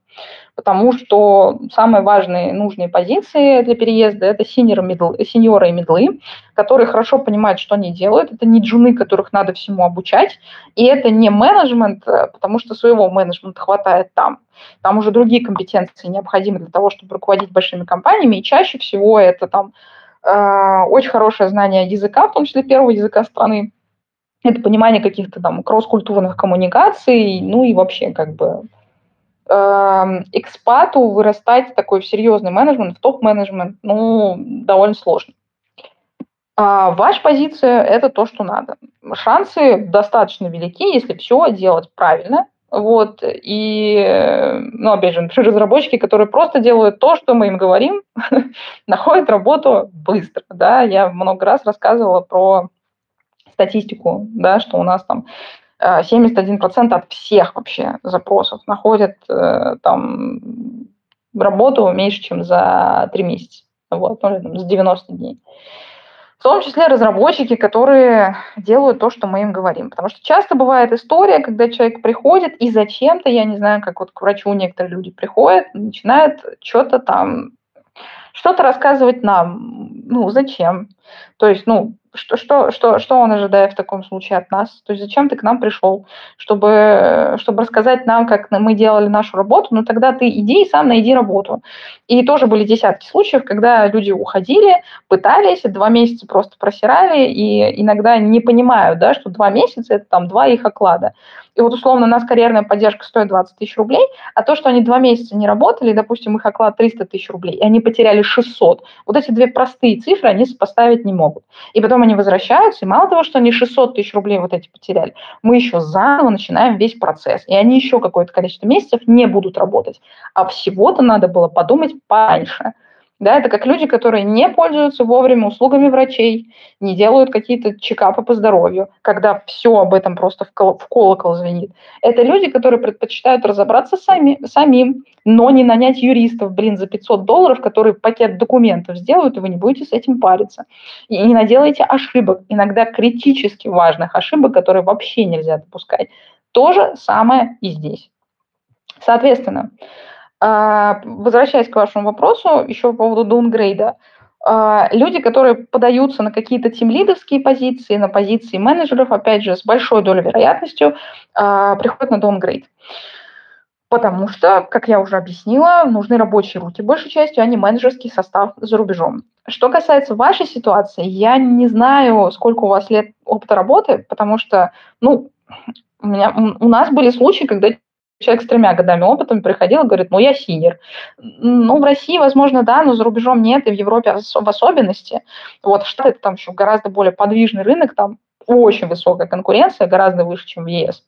потому что самые важные нужные позиции для переезда – это синьоры, мидл, сеньоры и медлы, которые хорошо понимают, что они делают. Это не джуны, которых надо всему обучать, и это не менеджмент, э, потому что своего менеджмента хватает там. Там уже другие компетенции необходимы для того, чтобы руководить большими компаниями, и чаще всего это там э, очень хорошее знание языка, в том числе первого языка страны, это понимание каких-то там кросс-культурных коммуникаций, ну и вообще как бы экспату вырастать такой в серьезный менеджмент, в топ-менеджмент, ну, довольно сложно. А ваша позиция – это то, что надо. Шансы достаточно велики, если все делать правильно. Вот, и, ну, опять же, например, разработчики, которые просто делают то, что мы им говорим, находят работу быстро, да. Я много раз рассказывала про статистику, да, что у нас там 71% от всех вообще запросов находят э, там работу меньше, чем за 3 месяца, вот, ну, за 90 дней. В том числе разработчики, которые делают то, что мы им говорим. Потому что часто бывает история, когда человек приходит и зачем-то, я не знаю, как вот к врачу некоторые люди приходят, начинают что-то там, что-то рассказывать нам. Ну, зачем? То есть, ну, что, что, что, что он ожидает в таком случае от нас? То есть зачем ты к нам пришел? Чтобы, чтобы рассказать нам, как мы делали нашу работу, ну тогда ты иди и сам найди работу. И тоже были десятки случаев, когда люди уходили, пытались, два месяца просто просирали, и иногда не понимают, да, что два месяца – это там два их оклада. И вот условно у нас карьерная поддержка стоит 20 тысяч рублей, а то, что они два месяца не работали, допустим, их оклад 300 тысяч рублей, и они потеряли 600, вот эти две простые цифры они сопоставить не могут. И потом они возвращаются, и мало того, что они 600 тысяч рублей вот эти потеряли, мы еще заново начинаем весь процесс, и они еще какое-то количество месяцев не будут работать. А всего-то надо было подумать пораньше. Да, это как люди, которые не пользуются вовремя услугами врачей, не делают какие-то чекапы по здоровью, когда все об этом просто в, кол- в колокол звенит. Это люди, которые предпочитают разобраться сами, самим, но не нанять юристов, блин, за 500 долларов, которые пакет документов сделают, и вы не будете с этим париться. И не наделайте ошибок, иногда критически важных ошибок, которые вообще нельзя допускать. То же самое и здесь. Соответственно, возвращаясь к вашему вопросу, еще по поводу даунгрейда. А, люди, которые подаются на какие-то тимлидовские позиции, на позиции менеджеров, опять же, с большой долей вероятностью, а, приходят на даунгрейд. Потому что, как я уже объяснила, нужны рабочие руки большей частью, а не менеджерский состав за рубежом. Что касается вашей ситуации, я не знаю, сколько у вас лет опыта работы, потому что, ну, у, меня, у нас были случаи, когда человек с тремя годами опыта приходил и говорит, ну, я senior. Ну, в России, возможно, да, но за рубежом нет, и в Европе в особенности. Вот, Штаты это там еще гораздо более подвижный рынок, там очень высокая конкуренция, гораздо выше, чем в ЕС.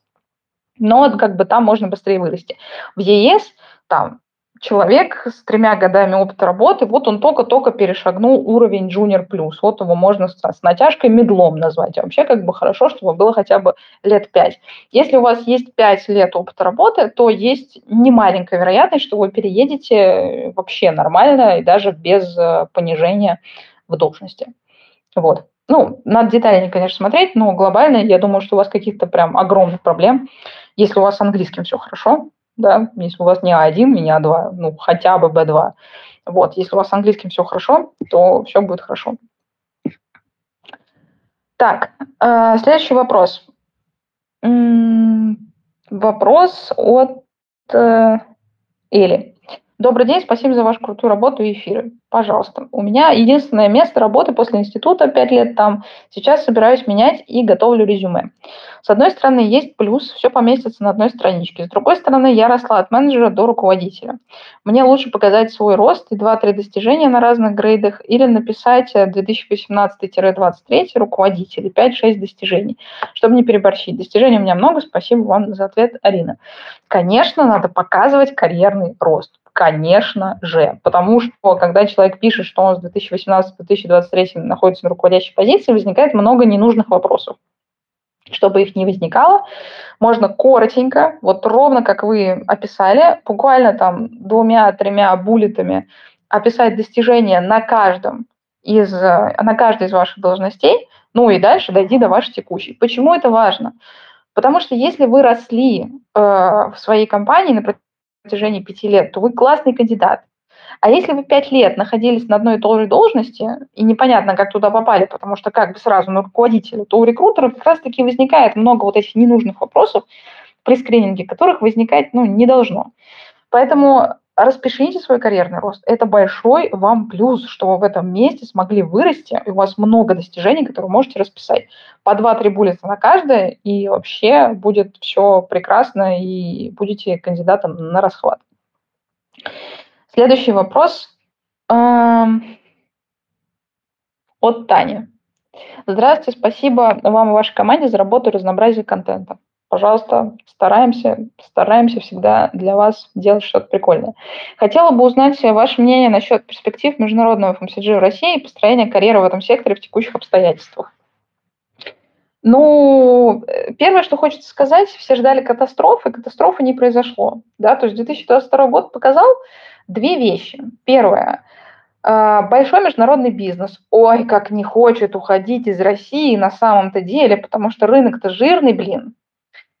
Но как бы там можно быстрее вырасти. В ЕС там человек с тремя годами опыта работы, вот он только-только перешагнул уровень Junior Plus. Вот его можно с, натяжкой middle 'ом назвать. вообще как бы хорошо, чтобы было хотя бы лет пять. Если у вас есть пять лет опыта работы, то есть немаленькая вероятность, что вы переедете вообще нормально и даже без э, понижения в должности. Вот. Ну, надо детальнее, конечно, смотреть, но глобально я думаю, что у вас каких-то прям огромных проблем. Если у вас с английским все хорошо, да, если у вас не А1, не А2, ну, хотя бы Б2. Вот, если у вас с английским все хорошо, то все будет хорошо. Так, э, следующий вопрос. М-м, вопрос от э, Эли. Добрый день, спасибо за вашу крутую работу и эфиры. Пожалуйста. У меня единственное место работы после института, 5 лет там. Сейчас собираюсь менять и готовлю резюме. С одной стороны, есть плюс, все поместится на одной страничке. С другой стороны, я росла от менеджера до руководителя. Мне лучше показать свой рост и 2-3 достижения на разных грейдах или написать 2018-23 руководитель и 5-6 достижений, чтобы не переборщить. Достижений у меня много, спасибо вам за ответ, Арина. Конечно, надо показывать карьерный рост конечно же. Потому что, когда человек пишет, что он с 2018 по 2023 находится на руководящей позиции, возникает много ненужных вопросов. Чтобы их не возникало, можно коротенько, вот ровно как вы описали, буквально там двумя-тремя буллетами описать достижения на каждом из, на каждой из ваших должностей, ну и дальше дойти до вашей текущей. Почему это важно? Потому что если вы росли э, в своей компании на протяжении пяти лет, то вы классный кандидат. А если вы пять лет находились на одной и той же должности, и непонятно, как туда попали, потому что как бы сразу на руководителя, то у рекрутеров как раз-таки возникает много вот этих ненужных вопросов при скрининге, которых возникать ну, не должно. Поэтому распишите свой карьерный рост. Это большой вам плюс, что вы в этом месте смогли вырасти, и у вас много достижений, которые можете расписать. По 2-3 буллета на каждое, и вообще будет все прекрасно, и будете кандидатом на расхват. Следующий вопрос эм, от Тани. Здравствуйте, спасибо вам и вашей команде за работу и разнообразие контента пожалуйста, стараемся, стараемся всегда для вас делать что-то прикольное. Хотела бы узнать ваше мнение насчет перспектив международного FMCG в России и построения карьеры в этом секторе в текущих обстоятельствах. Ну, первое, что хочется сказать, все ждали катастрофы, катастрофы не произошло. Да? То есть 2022 год показал две вещи. Первое, а, большой международный бизнес. Ой, как не хочет уходить из России на самом-то деле, потому что рынок-то жирный, блин.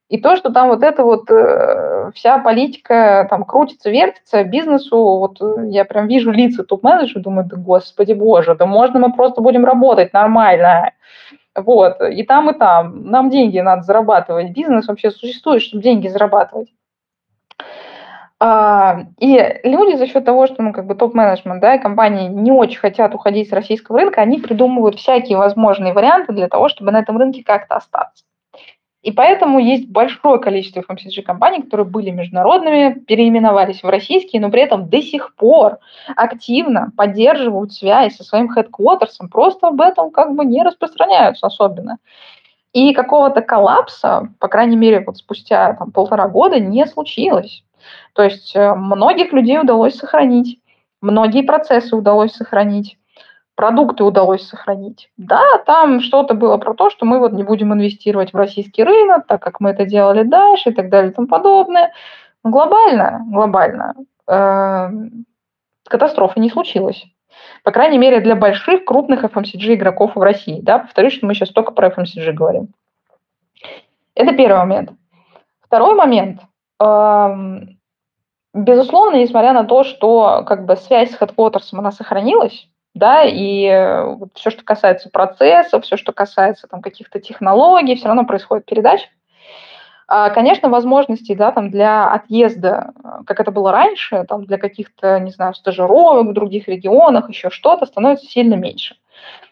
И то, что там вот эта вот э, вся политика там крутится, вертится, бизнесу, вот э, я прям вижу лица топ-менеджеров, думаю, да господи боже, да можно мы просто будем работать нормально. Вот, и там, и там. Нам деньги надо зарабатывать. Бизнес вообще существует, чтобы деньги зарабатывать. А, и люди за счет того, что ну, как бы топ-менеджмент да, компании не очень хотят уходить с российского рынка, они придумывают всякие возможные варианты для того, чтобы на этом рынке как-то остаться. И поэтому есть большое количество FMCG-компаний, которые были международными, переименовались в российские, но при этом до сих пор активно поддерживают связь со своим хедквотерсом, просто об этом как бы не распространяются особенно. И какого-то коллапса, по крайней мере, вот спустя там, полтора года не случилось. То есть э, многих людей удалось сохранить. многие процессы удалось сохранить, продукты удалось сохранить. Да, там что-то было про то, что мы вот не будем инвестировать в российский рынок, так как мы это делали дальше и так далее и тому подобное. Но глобально, глобально э, катастрофы не случилось. По крайней мере, для больших, крупных FMCG игроков в России. Да? Повторюсь, что мы сейчас только про FMCG говорим. Это первый момент. Второй момент. Эм, безусловно, несмотря на то, что как бы связь с Headquarters, она сохранилась, да, и вот все, что касается процессов, все, что касается там каких-то технологий, все равно происходит передача. А, конечно, возможностей да, там, для отъезда, как это было раньше, там, для каких-то, не знаю, стажировок в других регионах, еще что-то, становится сильно меньше.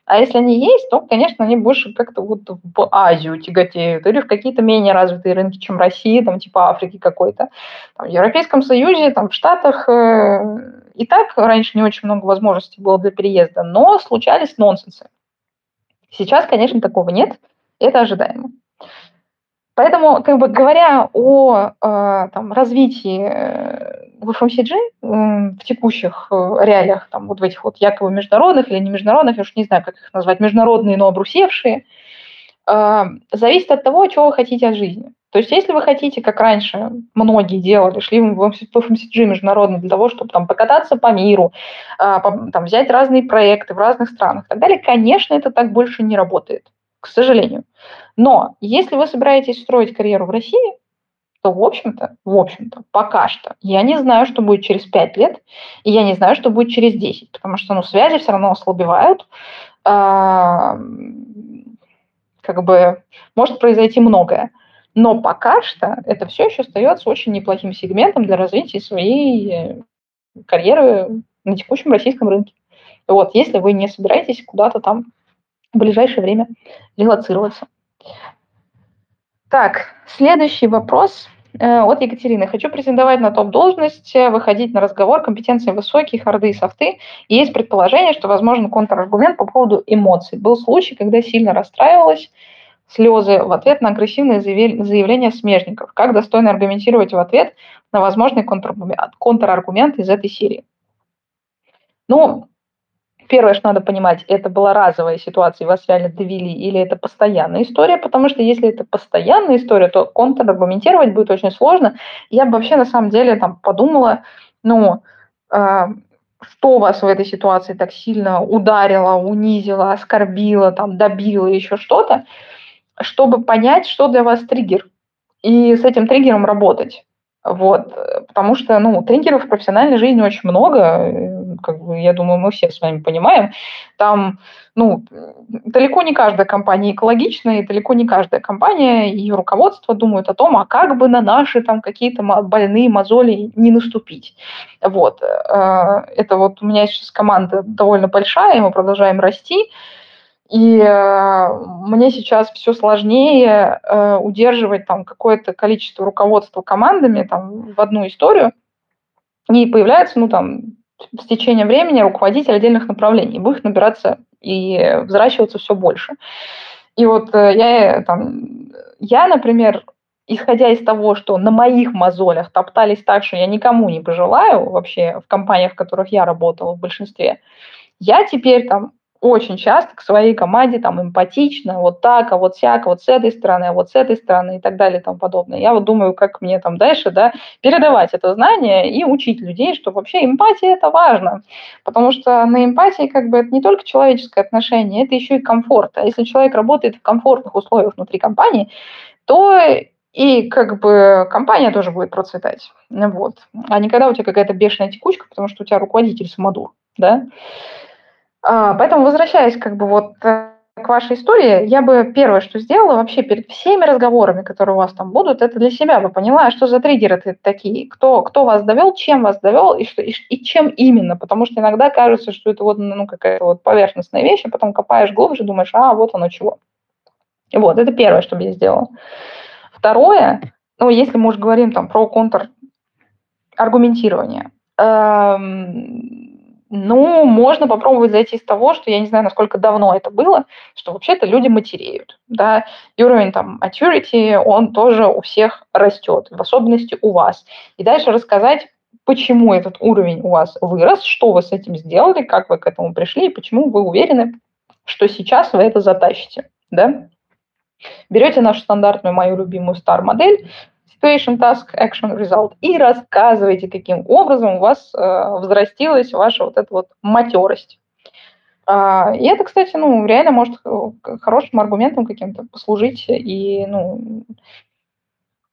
А если они есть, то, конечно, они больше как-то вот в Азию тяготеют или в какие-то менее развитые рынки, чем Россия, там типа Африки какой-то. Там, в Европейском Союзе, там, в Штатах э, и так раньше не очень много возможностей было для переезда, но случались нонсенсы. Сейчас, конечно, такого нет, это ожидаемо. Поэтому, как бы говоря о э, там, развитии в FMCG э, в текущих э, реалиях, там, вот в этих вот якобы международных или не международных, я уж не знаю, как их назвать, международные, но обрусевшие, э, зависит от того, чего вы хотите от жизни. То есть если вы хотите, как раньше многие делали, шли в FMCG международный для того, чтобы там покататься по миру, э, там, взять разные проекты в разных странах и так далее, конечно, это так больше не работает к сожалению. Но если вы собираетесь строить карьеру в России, то, в общем-то, в общем-то, пока что я не знаю, что будет через 5 лет, и я не знаю, что будет через 10, потому что, ну, связи все равно ослабевают, а, как бы может произойти многое. Но пока что это все еще остается очень неплохим сегментом для развития своей карьеры на текущем российском рынке. Вот, если вы не собираетесь куда-то там в ближайшее время релацироваться. Так, следующий вопрос э, от Екатерины. Хочу претендовать на топ-должность, выходить на разговор, компетенции высокие, харды и софты. И есть предположение, что возможен контраргумент по поводу эмоций. Был случай, когда сильно расстраивалась, слезы в ответ на агрессивные заявления смежников. Как достойно аргументировать в ответ на возможный контраргумент, из этой серии? Ну, Первое, что надо понимать, это была разовая ситуация, вас реально довели, или это постоянная история, потому что если это постоянная история, то контраргументировать будет очень сложно. Я бы вообще на самом деле там подумала, ну, э, что вас в этой ситуации так сильно ударило, унизило, оскорбило, там, добило, еще что-то, чтобы понять, что для вас триггер, и с этим триггером работать. Вот, потому что, ну, триггеров в профессиональной жизни очень много, как бы, я думаю, мы все с вами понимаем. Там, ну, далеко не каждая компания экологичная, и далеко не каждая компания и ее руководство думают о том, а как бы на наши там какие-то больные мозоли не наступить. Вот, э, это вот у меня сейчас команда довольно большая, мы продолжаем расти, и э, мне сейчас все сложнее э, удерживать там какое-то количество руководства командами там, в одну историю. И появляется, ну, там, с течением времени руководитель отдельных направлений. Будет набираться и взращиваться все больше. И вот э, я, там, я, например, исходя из того, что на моих мозолях топтались так, что я никому не пожелаю вообще в компаниях, в которых я работала в большинстве, я теперь там очень часто к своей команде там эмпатично, вот так, а вот всяко, вот с этой стороны, а вот с этой стороны и так далее и тому подобное. Я вот думаю, как мне там дальше, да, передавать это знание и учить людей, что вообще эмпатия это важно, потому что на эмпатии как бы это не только человеческое отношение, это еще и комфорт. А если человек работает в комфортных условиях внутри компании, то и как бы компания тоже будет процветать. Вот. А не когда у тебя какая-то бешеная текучка, потому что у тебя руководитель самодур, да. А, поэтому, возвращаясь как бы вот э, к вашей истории, я бы первое, что сделала вообще перед всеми разговорами, которые у вас там будут, это для себя бы поняла, что за триггеры это такие, кто, кто вас довел, чем вас довел и, что, и, и чем именно, потому что иногда кажется, что это вот ну, какая-то вот поверхностная вещь, а потом копаешь глубже, думаешь, а, вот оно чего. Вот, это первое, что бы я сделала. Второе, ну, если мы уже говорим там про контр аргументирование, эм, ну, можно попробовать зайти с того, что я не знаю, насколько давно это было, что вообще-то люди матереют, да, и уровень там maturity, он тоже у всех растет, в особенности у вас. И дальше рассказать почему этот уровень у вас вырос, что вы с этим сделали, как вы к этому пришли, и почему вы уверены, что сейчас вы это затащите. Да? Берете нашу стандартную, мою любимую star-модель, Situation, Task, Action, Result, и рассказывайте, каким образом у вас э, взрастилась ваша вот эта вот матерость. А, и это, кстати, ну, реально может э, хорошим аргументом каким-то послужить и, ну,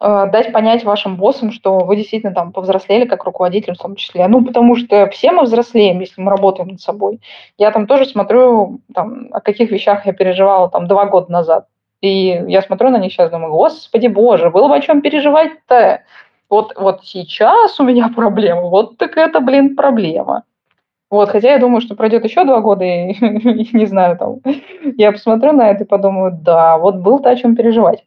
э, дать понять вашим боссам, что вы действительно там повзрослели как руководитель в том числе. Ну, потому что все мы взрослеем, если мы работаем над собой. Я там тоже смотрю, там, о каких вещах я переживала там два года назад. И я смотрю на них сейчас, думаю, господи боже, было бы о чем переживать-то. Вот, вот сейчас у меня проблема, вот так это, блин, проблема. Вот, хотя я думаю, что пройдет еще два года, и, не знаю, там, я посмотрю на это и подумаю, да, вот был-то о чем переживать.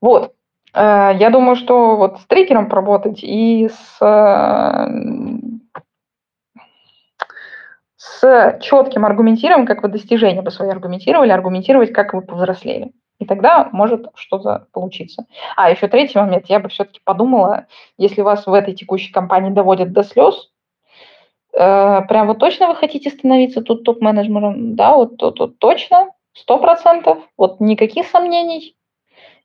Вот, э, я думаю, что вот с трекером поработать и с, э, с четким аргументированием, как вы достижения бы свои аргументировали, аргументировать, как вы повзрослели. И тогда может что-то получиться. А, еще третий момент. Я бы все-таки подумала, если вас в этой текущей компании доводят до слез, Э, прям вот точно вы хотите становиться тут топ-менеджером? Да, вот тут, тут точно, сто процентов, вот никаких сомнений.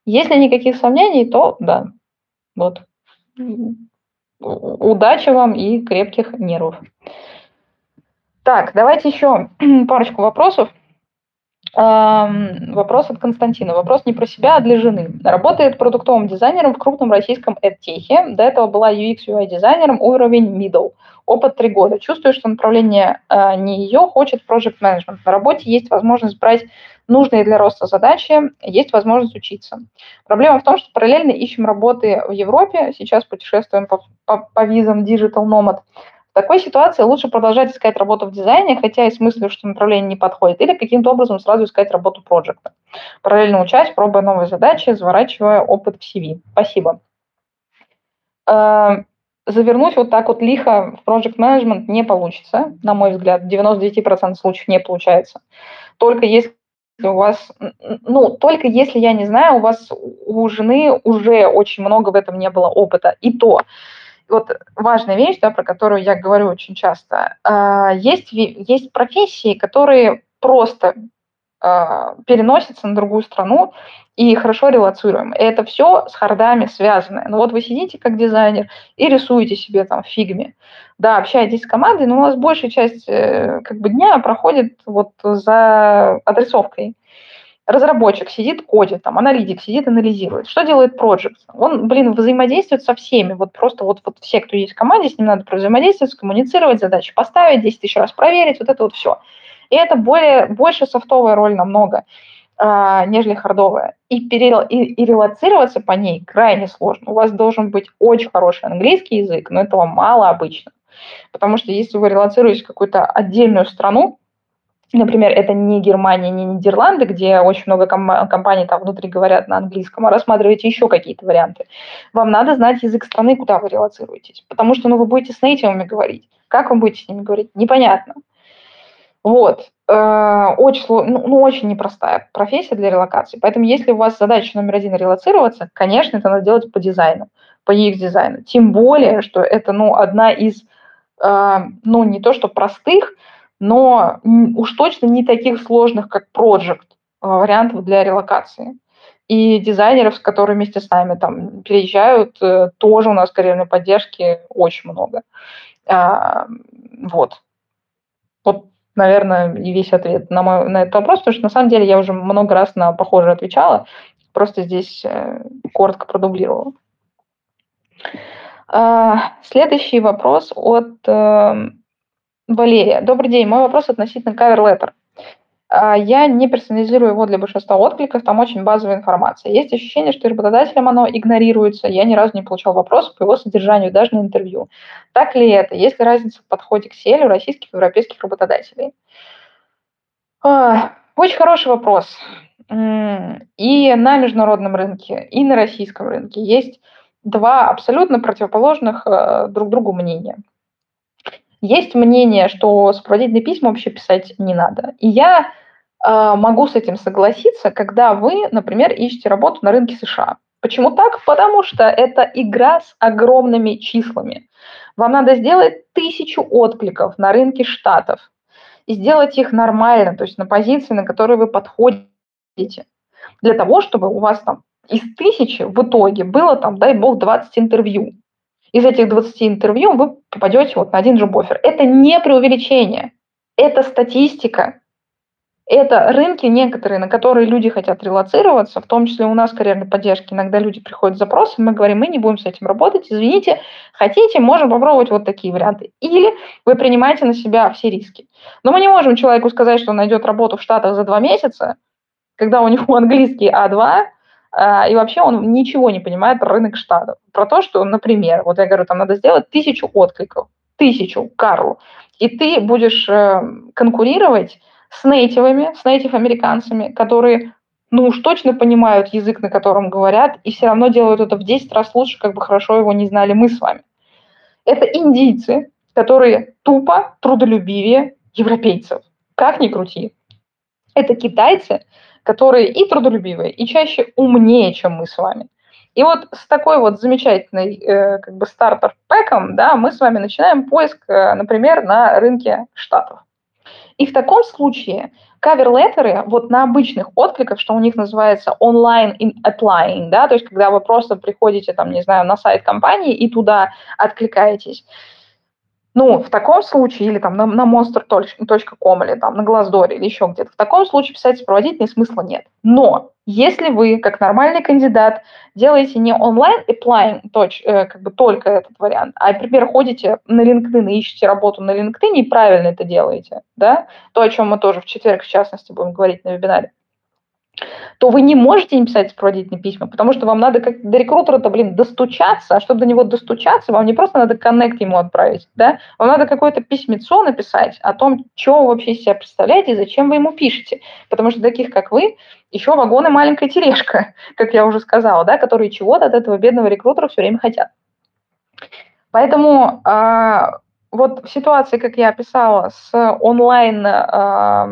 Если никаких сомнений, то да, вот. Удачи вам и крепких нервов. Так, давайте еще парочку вопросов. Вопрос от Константина. Вопрос не про себя, а для жены. Работает продуктовым дизайнером в крупном российском EdTech. До этого была UX UI дизайнером, уровень middle. Опыт три года. Чувствую, что направление э, не ее, хочет project management. На работе есть возможность брать нужные для роста задачи, есть возможность учиться. Проблема в том, что параллельно ищем работы в Европе, сейчас путешествуем по, по, по визам Digital Nomad, в такой ситуации лучше продолжать искать работу в дизайне, хотя и с мыслью, что направление не подходит, или каким-то образом сразу искать работу проекта. Параллельно учась, пробуя новые задачи, заворачивая опыт в CV. Спасибо. Э, завернуть вот так вот лихо в project management не получится, на мой взгляд. В 99% случаев не получается. Только если у вас, ну, только если, я не знаю, у вас у жены уже очень много в этом не было опыта. И то, вот важная вещь, да, про которую я говорю очень часто. А, есть, есть профессии, которые просто а, переносятся на другую страну и хорошо релацируем. И это все с хардами связано. Ну вот вы сидите как дизайнер и рисуете себе там фигме. Да, общаетесь с командой, но у вас большая часть э, как бы дня проходит вот за адресовкой разработчик сидит, кодит, там, аналитик сидит, анализирует. Что делает Project? Он, блин, взаимодействует со всеми. Вот просто вот, вот все, кто есть в команде, с ним надо взаимодействовать, коммуницировать, задачи поставить, 10 тысяч раз проверить, вот это вот все. И это более, больше софтовая роль намного, э, нежели хардовая. И, перел, и, и релацироваться по ней крайне сложно. У вас должен быть очень хороший английский язык, но этого мало обычно. Потому что если вы релацируете в какую-то отдельную страну, Например, это не Германия, не Нидерланды, где очень много ком- компаний там внутри говорят на английском, а рассматриваете еще какие-то варианты. Вам надо знать язык страны, куда вы релацируетесь. Потому что ну, вы будете с нейтивами говорить. Как вы будете с ними говорить? Непонятно. Вот. Э, очень, ну, ну, очень непростая профессия для релокации. Поэтому если у вас задача номер один релацироваться, конечно, это надо делать по дизайну, по UX-дизайну. Тем более, что это ну, одна из, э, ну не то что простых, но уж точно не таких сложных, как Project, а, вариантов для релокации. И дизайнеров, с которыми вместе с нами там переезжают, э, тоже у нас карьерной поддержки очень много. А, вот. Вот, наверное, и весь ответ на, мой, на этот вопрос, потому что на самом деле я уже много раз на похожее отвечала, просто здесь э, коротко продублировала. А, следующий вопрос от эм, Валерия. Добрый день. Мой вопрос относительно cover letter. А, я не персонализирую его для большинства откликов, там очень базовая информация. Есть ощущение, что работодателем оно игнорируется. Я ни разу не получал вопросов по его содержанию, даже на интервью. Так ли это? Есть ли разница в подходе к селю российских и европейских работодателей? А, очень хороший вопрос. И на международном рынке, и на российском рынке есть два абсолютно противоположных э, друг другу мнения. Есть мнение, что сопроводительные письма вообще писать не надо. И я э, могу с этим согласиться, когда вы, например, ищете работу на рынке США. Почему так? Потому что это игра с огромными числами. Вам надо сделать тысячу откликов на рынке штатов и сделать их нормально, то есть на позиции, на которые вы подходите, для того, чтобы у вас там из тысячи в итоге было там, дай бог, 20 интервью. Из этих 20 интервью вы попадете вот на один же буфер. Это не преувеличение, это статистика. Это рынки некоторые, на которые люди хотят релацироваться, в том числе у нас карьерной поддержки. Иногда люди приходят с запросом, мы говорим, мы не будем с этим работать, извините, хотите, можем попробовать вот такие варианты. Или вы принимаете на себя все риски. Но мы не можем человеку сказать, что он найдет работу в Штатах за два месяца, когда у него английский А2, а, и вообще он ничего не понимает про рынок Штатов. Про то, что, например, вот я говорю, там надо сделать тысячу откликов, тысячу, Карлу, и ты будешь э, конкурировать с нейтивами, с нейтив-американцами, которые ну уж точно понимают язык, на котором говорят, и все равно делают это в 10 раз лучше, как бы хорошо его не знали мы с вами. Это индийцы, которые тупо трудолюбивее европейцев. Как ни крути. Это китайцы, которые и трудолюбивые, и чаще умнее, чем мы с вами. И вот с такой вот замечательной э, как бы стартер-пэком да, мы с вами начинаем поиск, э, например, на рынке Штатов. И в таком случае кавер-леттеры вот на обычных откликах, что у них называется in applying, да, то есть когда вы просто приходите, там, не знаю, на сайт компании и туда откликаетесь, ну, в таком случае, или там на, на monster.com, или там на Glassdoor, или еще где-то, в таком случае писать сопроводительный смысла нет. Но если вы, как нормальный кандидат, делаете не онлайн applying, точ, э, как бы только этот вариант, а, например, ходите на LinkedIn и ищете работу на LinkedIn и правильно это делаете, да, то, о чем мы тоже в четверг, в частности, будем говорить на вебинаре, то вы не можете им писать сопроводительные письма, потому что вам надо как до рекрутера-то, блин, достучаться, а чтобы до него достучаться, вам не просто надо коннект ему отправить, да, вам надо какое-то письмецо написать о том, что вы вообще себя представляете и зачем вы ему пишете, потому что таких, как вы, еще вагон и маленькая тележка, как я уже сказала, да, которые чего-то от этого бедного рекрутера все время хотят. Поэтому а, вот в ситуации, как я описала, с онлайн а,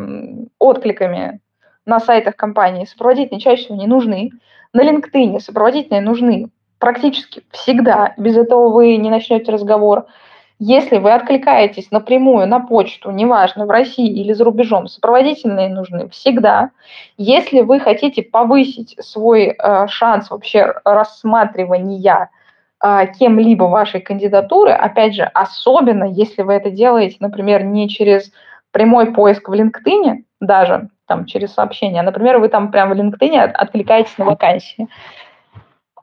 откликами на сайтах компании сопроводительные чаще всего не нужны. На LinkedIn сопроводительные нужны практически всегда. Без этого вы не начнете разговор. Если вы откликаетесь напрямую на почту, неважно, в России или за рубежом, сопроводительные нужны всегда. Если вы хотите повысить свой э, шанс вообще рассматривания э, кем-либо вашей кандидатуры, опять же, особенно если вы это делаете, например, не через прямой поиск в LinkedIn даже, там, через сообщение. Например, вы там прямо в LinkedIn откликаетесь на вакансии.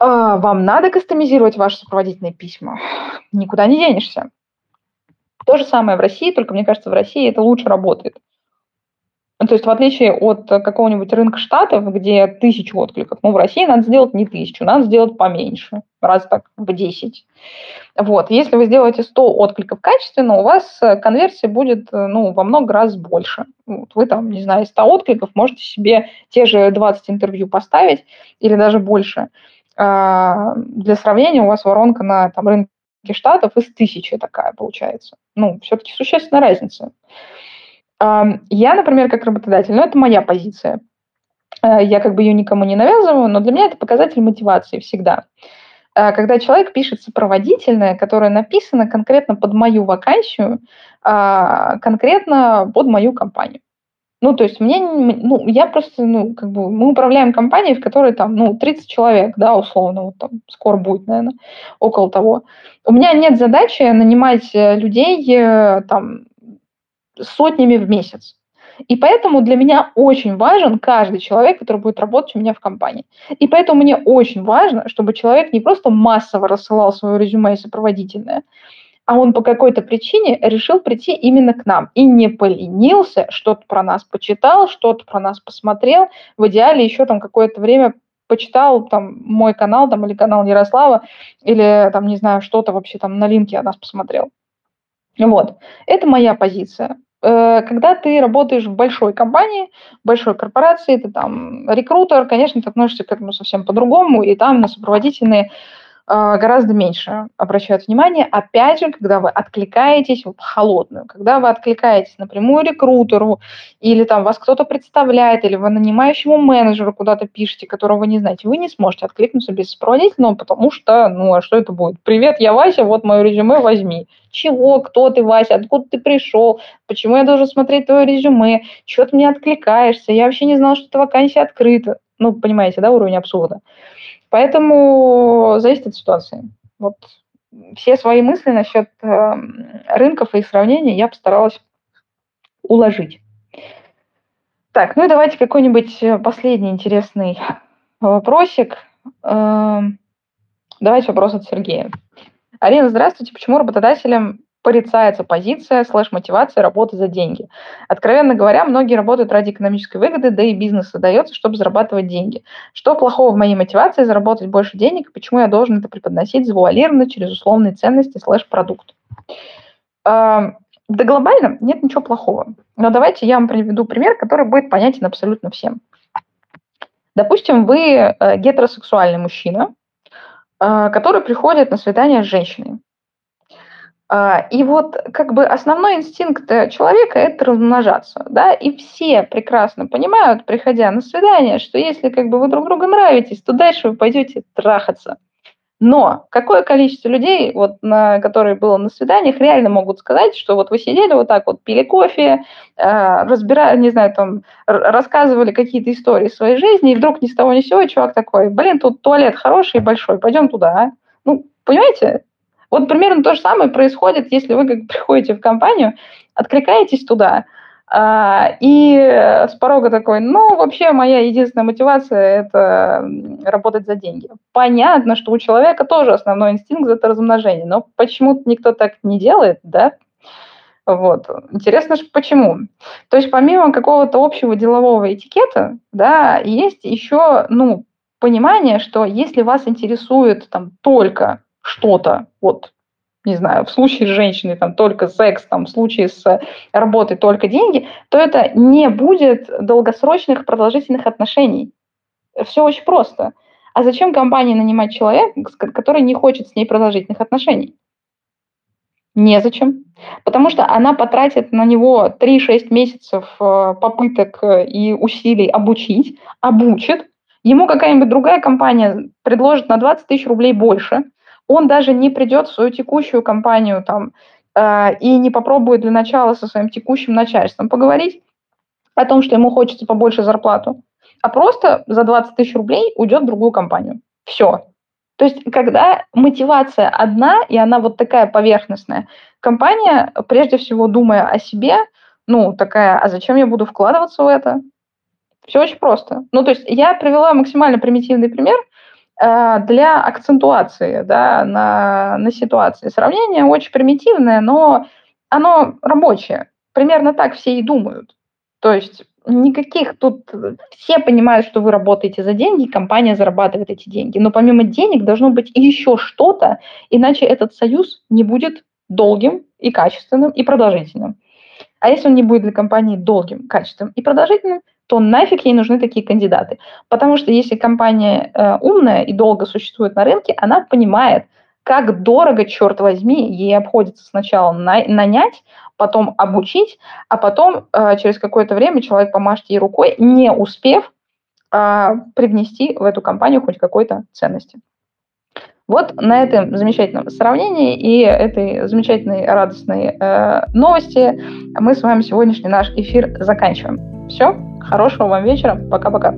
А, вам надо кастомизировать ваши сопроводительные письма. Никуда не денешься. То же самое в России, только мне кажется, в России это лучше работает. Ну, то есть в отличие от какого-нибудь рынка штатов, где тысячу откликов, ну, в России надо сделать не тысячу, надо сделать поменьше, раз так в 10. Вот. Если вы сделаете 100 откликов качественно, у вас конверсия будет ну, во много раз больше. Вот. Вы там, не знаю, из 100 откликов можете себе те же 20 интервью поставить или даже больше. А, для сравнения, у вас воронка на там, рынке штатов из тысячи такая получается. Ну, все-таки существенная разница. Я, например, как работодатель, ну, это моя позиция. Э, я как бы ее никому не навязываю, но для меня это показатель мотивации всегда. Э, когда человек пишет сопроводительное, которое написано конкретно под мою вакансию, а, конкретно под мою компанию. Ну, то есть мне, ну, я просто, ну, как бы, мы управляем компанией, в которой там, ну, 30 человек, да, условно, вот там, скоро будет, наверное, около того. У меня нет задачи нанимать э, людей, там, сотнями в месяц. И поэтому для меня очень важен каждый человек, который будет работать у меня в компании. И поэтому мне очень важно, чтобы человек не просто массово рассылал свое резюме и сопроводительное, а он по какой-то причине решил прийти именно к нам и не поленился, что-то про нас почитал, что-то про нас посмотрел, в идеале еще там какое-то время почитал там мой канал там, или канал Ярослава, или там, не знаю, что-то вообще там на линке о нас посмотрел. Вот. Это моя позиция. Э, когда ты работаешь в большой компании, большой корпорации, ты там рекрутер, конечно, ты относишься к этому совсем по-другому, и там на сопроводительные гораздо меньше обращают внимание. Опять же, когда вы откликаетесь в холодную, когда вы откликаетесь напрямую рекрутеру, или там вас кто-то представляет, или вы нанимающему менеджеру куда-то пишете, которого вы не знаете, вы не сможете откликнуться без сопроводительного, потому что, ну, а что это будет? Привет, я Вася, вот мое резюме, возьми. Чего? Кто ты, Вася? Откуда ты пришел? Почему я должен смотреть твое резюме? Чего ты мне откликаешься? Я вообще не знал, что эта вакансия открыта. Ну, понимаете, да, уровень абсурда. Поэтому зависит от ситуации. Вот все свои мысли насчет э, рынков и их сравнения я постаралась уложить. Так, ну и давайте какой-нибудь э, последний интересный вопросик. Э, давайте вопрос от Сергея. Арина, здравствуйте. Почему работодателям порицается позиция слэш-мотивация работы за деньги. Откровенно говоря, многие работают ради экономической выгоды, да и бизнес создается, чтобы зарабатывать деньги. Что плохого в моей мотивации заработать больше денег, почему я должен это преподносить завуалированно через условные ценности слэш-продукт? Да глобально нет ничего плохого. Но давайте я вам приведу пример, который будет понятен абсолютно всем. Допустим, вы э, гетеросексуальный мужчина, э, который приходит на свидание с женщиной. А, и вот как бы основной инстинкт э, человека – это размножаться, да, и все прекрасно понимают, приходя на свидание, что если как бы вы друг другу нравитесь, то дальше вы пойдете трахаться. Но какое количество людей, вот, на, которые было на свиданиях, реально могут сказать, что вот вы сидели вот так вот, пили кофе, э, разбирали, не знаю, там, рассказывали какие-то истории своей жизни, и вдруг ни с того ни с сего чувак такой, блин, тут туалет хороший и большой, пойдем туда, а? Ну, понимаете, вот примерно то же самое происходит, если вы как приходите в компанию, откликаетесь туда, а, и с порога такой, ну, вообще моя единственная мотивация – это работать за деньги. Понятно, что у человека тоже основной инстинкт – это размножение, но почему-то никто так не делает, да? Вот. Интересно, почему. То есть помимо какого-то общего делового этикета, да, есть еще, ну, понимание, что если вас интересует там только что-то, вот, не знаю, в случае с женщиной там только секс, там, в случае с работой только деньги, то это не будет долгосрочных продолжительных отношений. Все очень просто. А зачем компании нанимать человека, который не хочет с ней продолжительных отношений? Незачем. Потому что она потратит на него 3-6 месяцев э, попыток э, и усилий обучить, обучит. Ему какая-нибудь другая компания предложит на 20 тысяч рублей больше, он даже не придет в свою текущую компанию там, э, и не попробует для начала со своим текущим начальством поговорить о том, что ему хочется побольше зарплату, а просто за 20 тысяч рублей уйдет в другую компанию. Все. То есть, когда мотивация одна, и она вот такая поверхностная, компания, прежде всего думая о себе, ну, такая, а зачем я буду вкладываться в это? Все очень просто. Ну, то есть я привела максимально примитивный пример – для акцентуации да, на, на ситуации. Сравнение очень примитивное, но оно рабочее. Примерно так все и думают. То есть никаких тут... Все понимают, что вы работаете за деньги, компания зарабатывает эти деньги. Но помимо денег должно быть еще что-то, иначе этот союз не будет долгим и качественным и продолжительным. А если он не будет для компании долгим, качественным и продолжительным, то нафиг ей нужны такие кандидаты. Потому что если компания э, умная и долго существует на рынке, она понимает, как дорого, черт возьми, ей обходится сначала на, нанять, потом обучить, а потом э, через какое-то время человек помашет ей рукой, не успев э, привнести в эту компанию хоть какой-то ценности. Вот на этом замечательном сравнении и этой замечательной радостной э, новости мы с вами сегодняшний наш эфир заканчиваем. Все, хорошего вам вечера, пока-пока.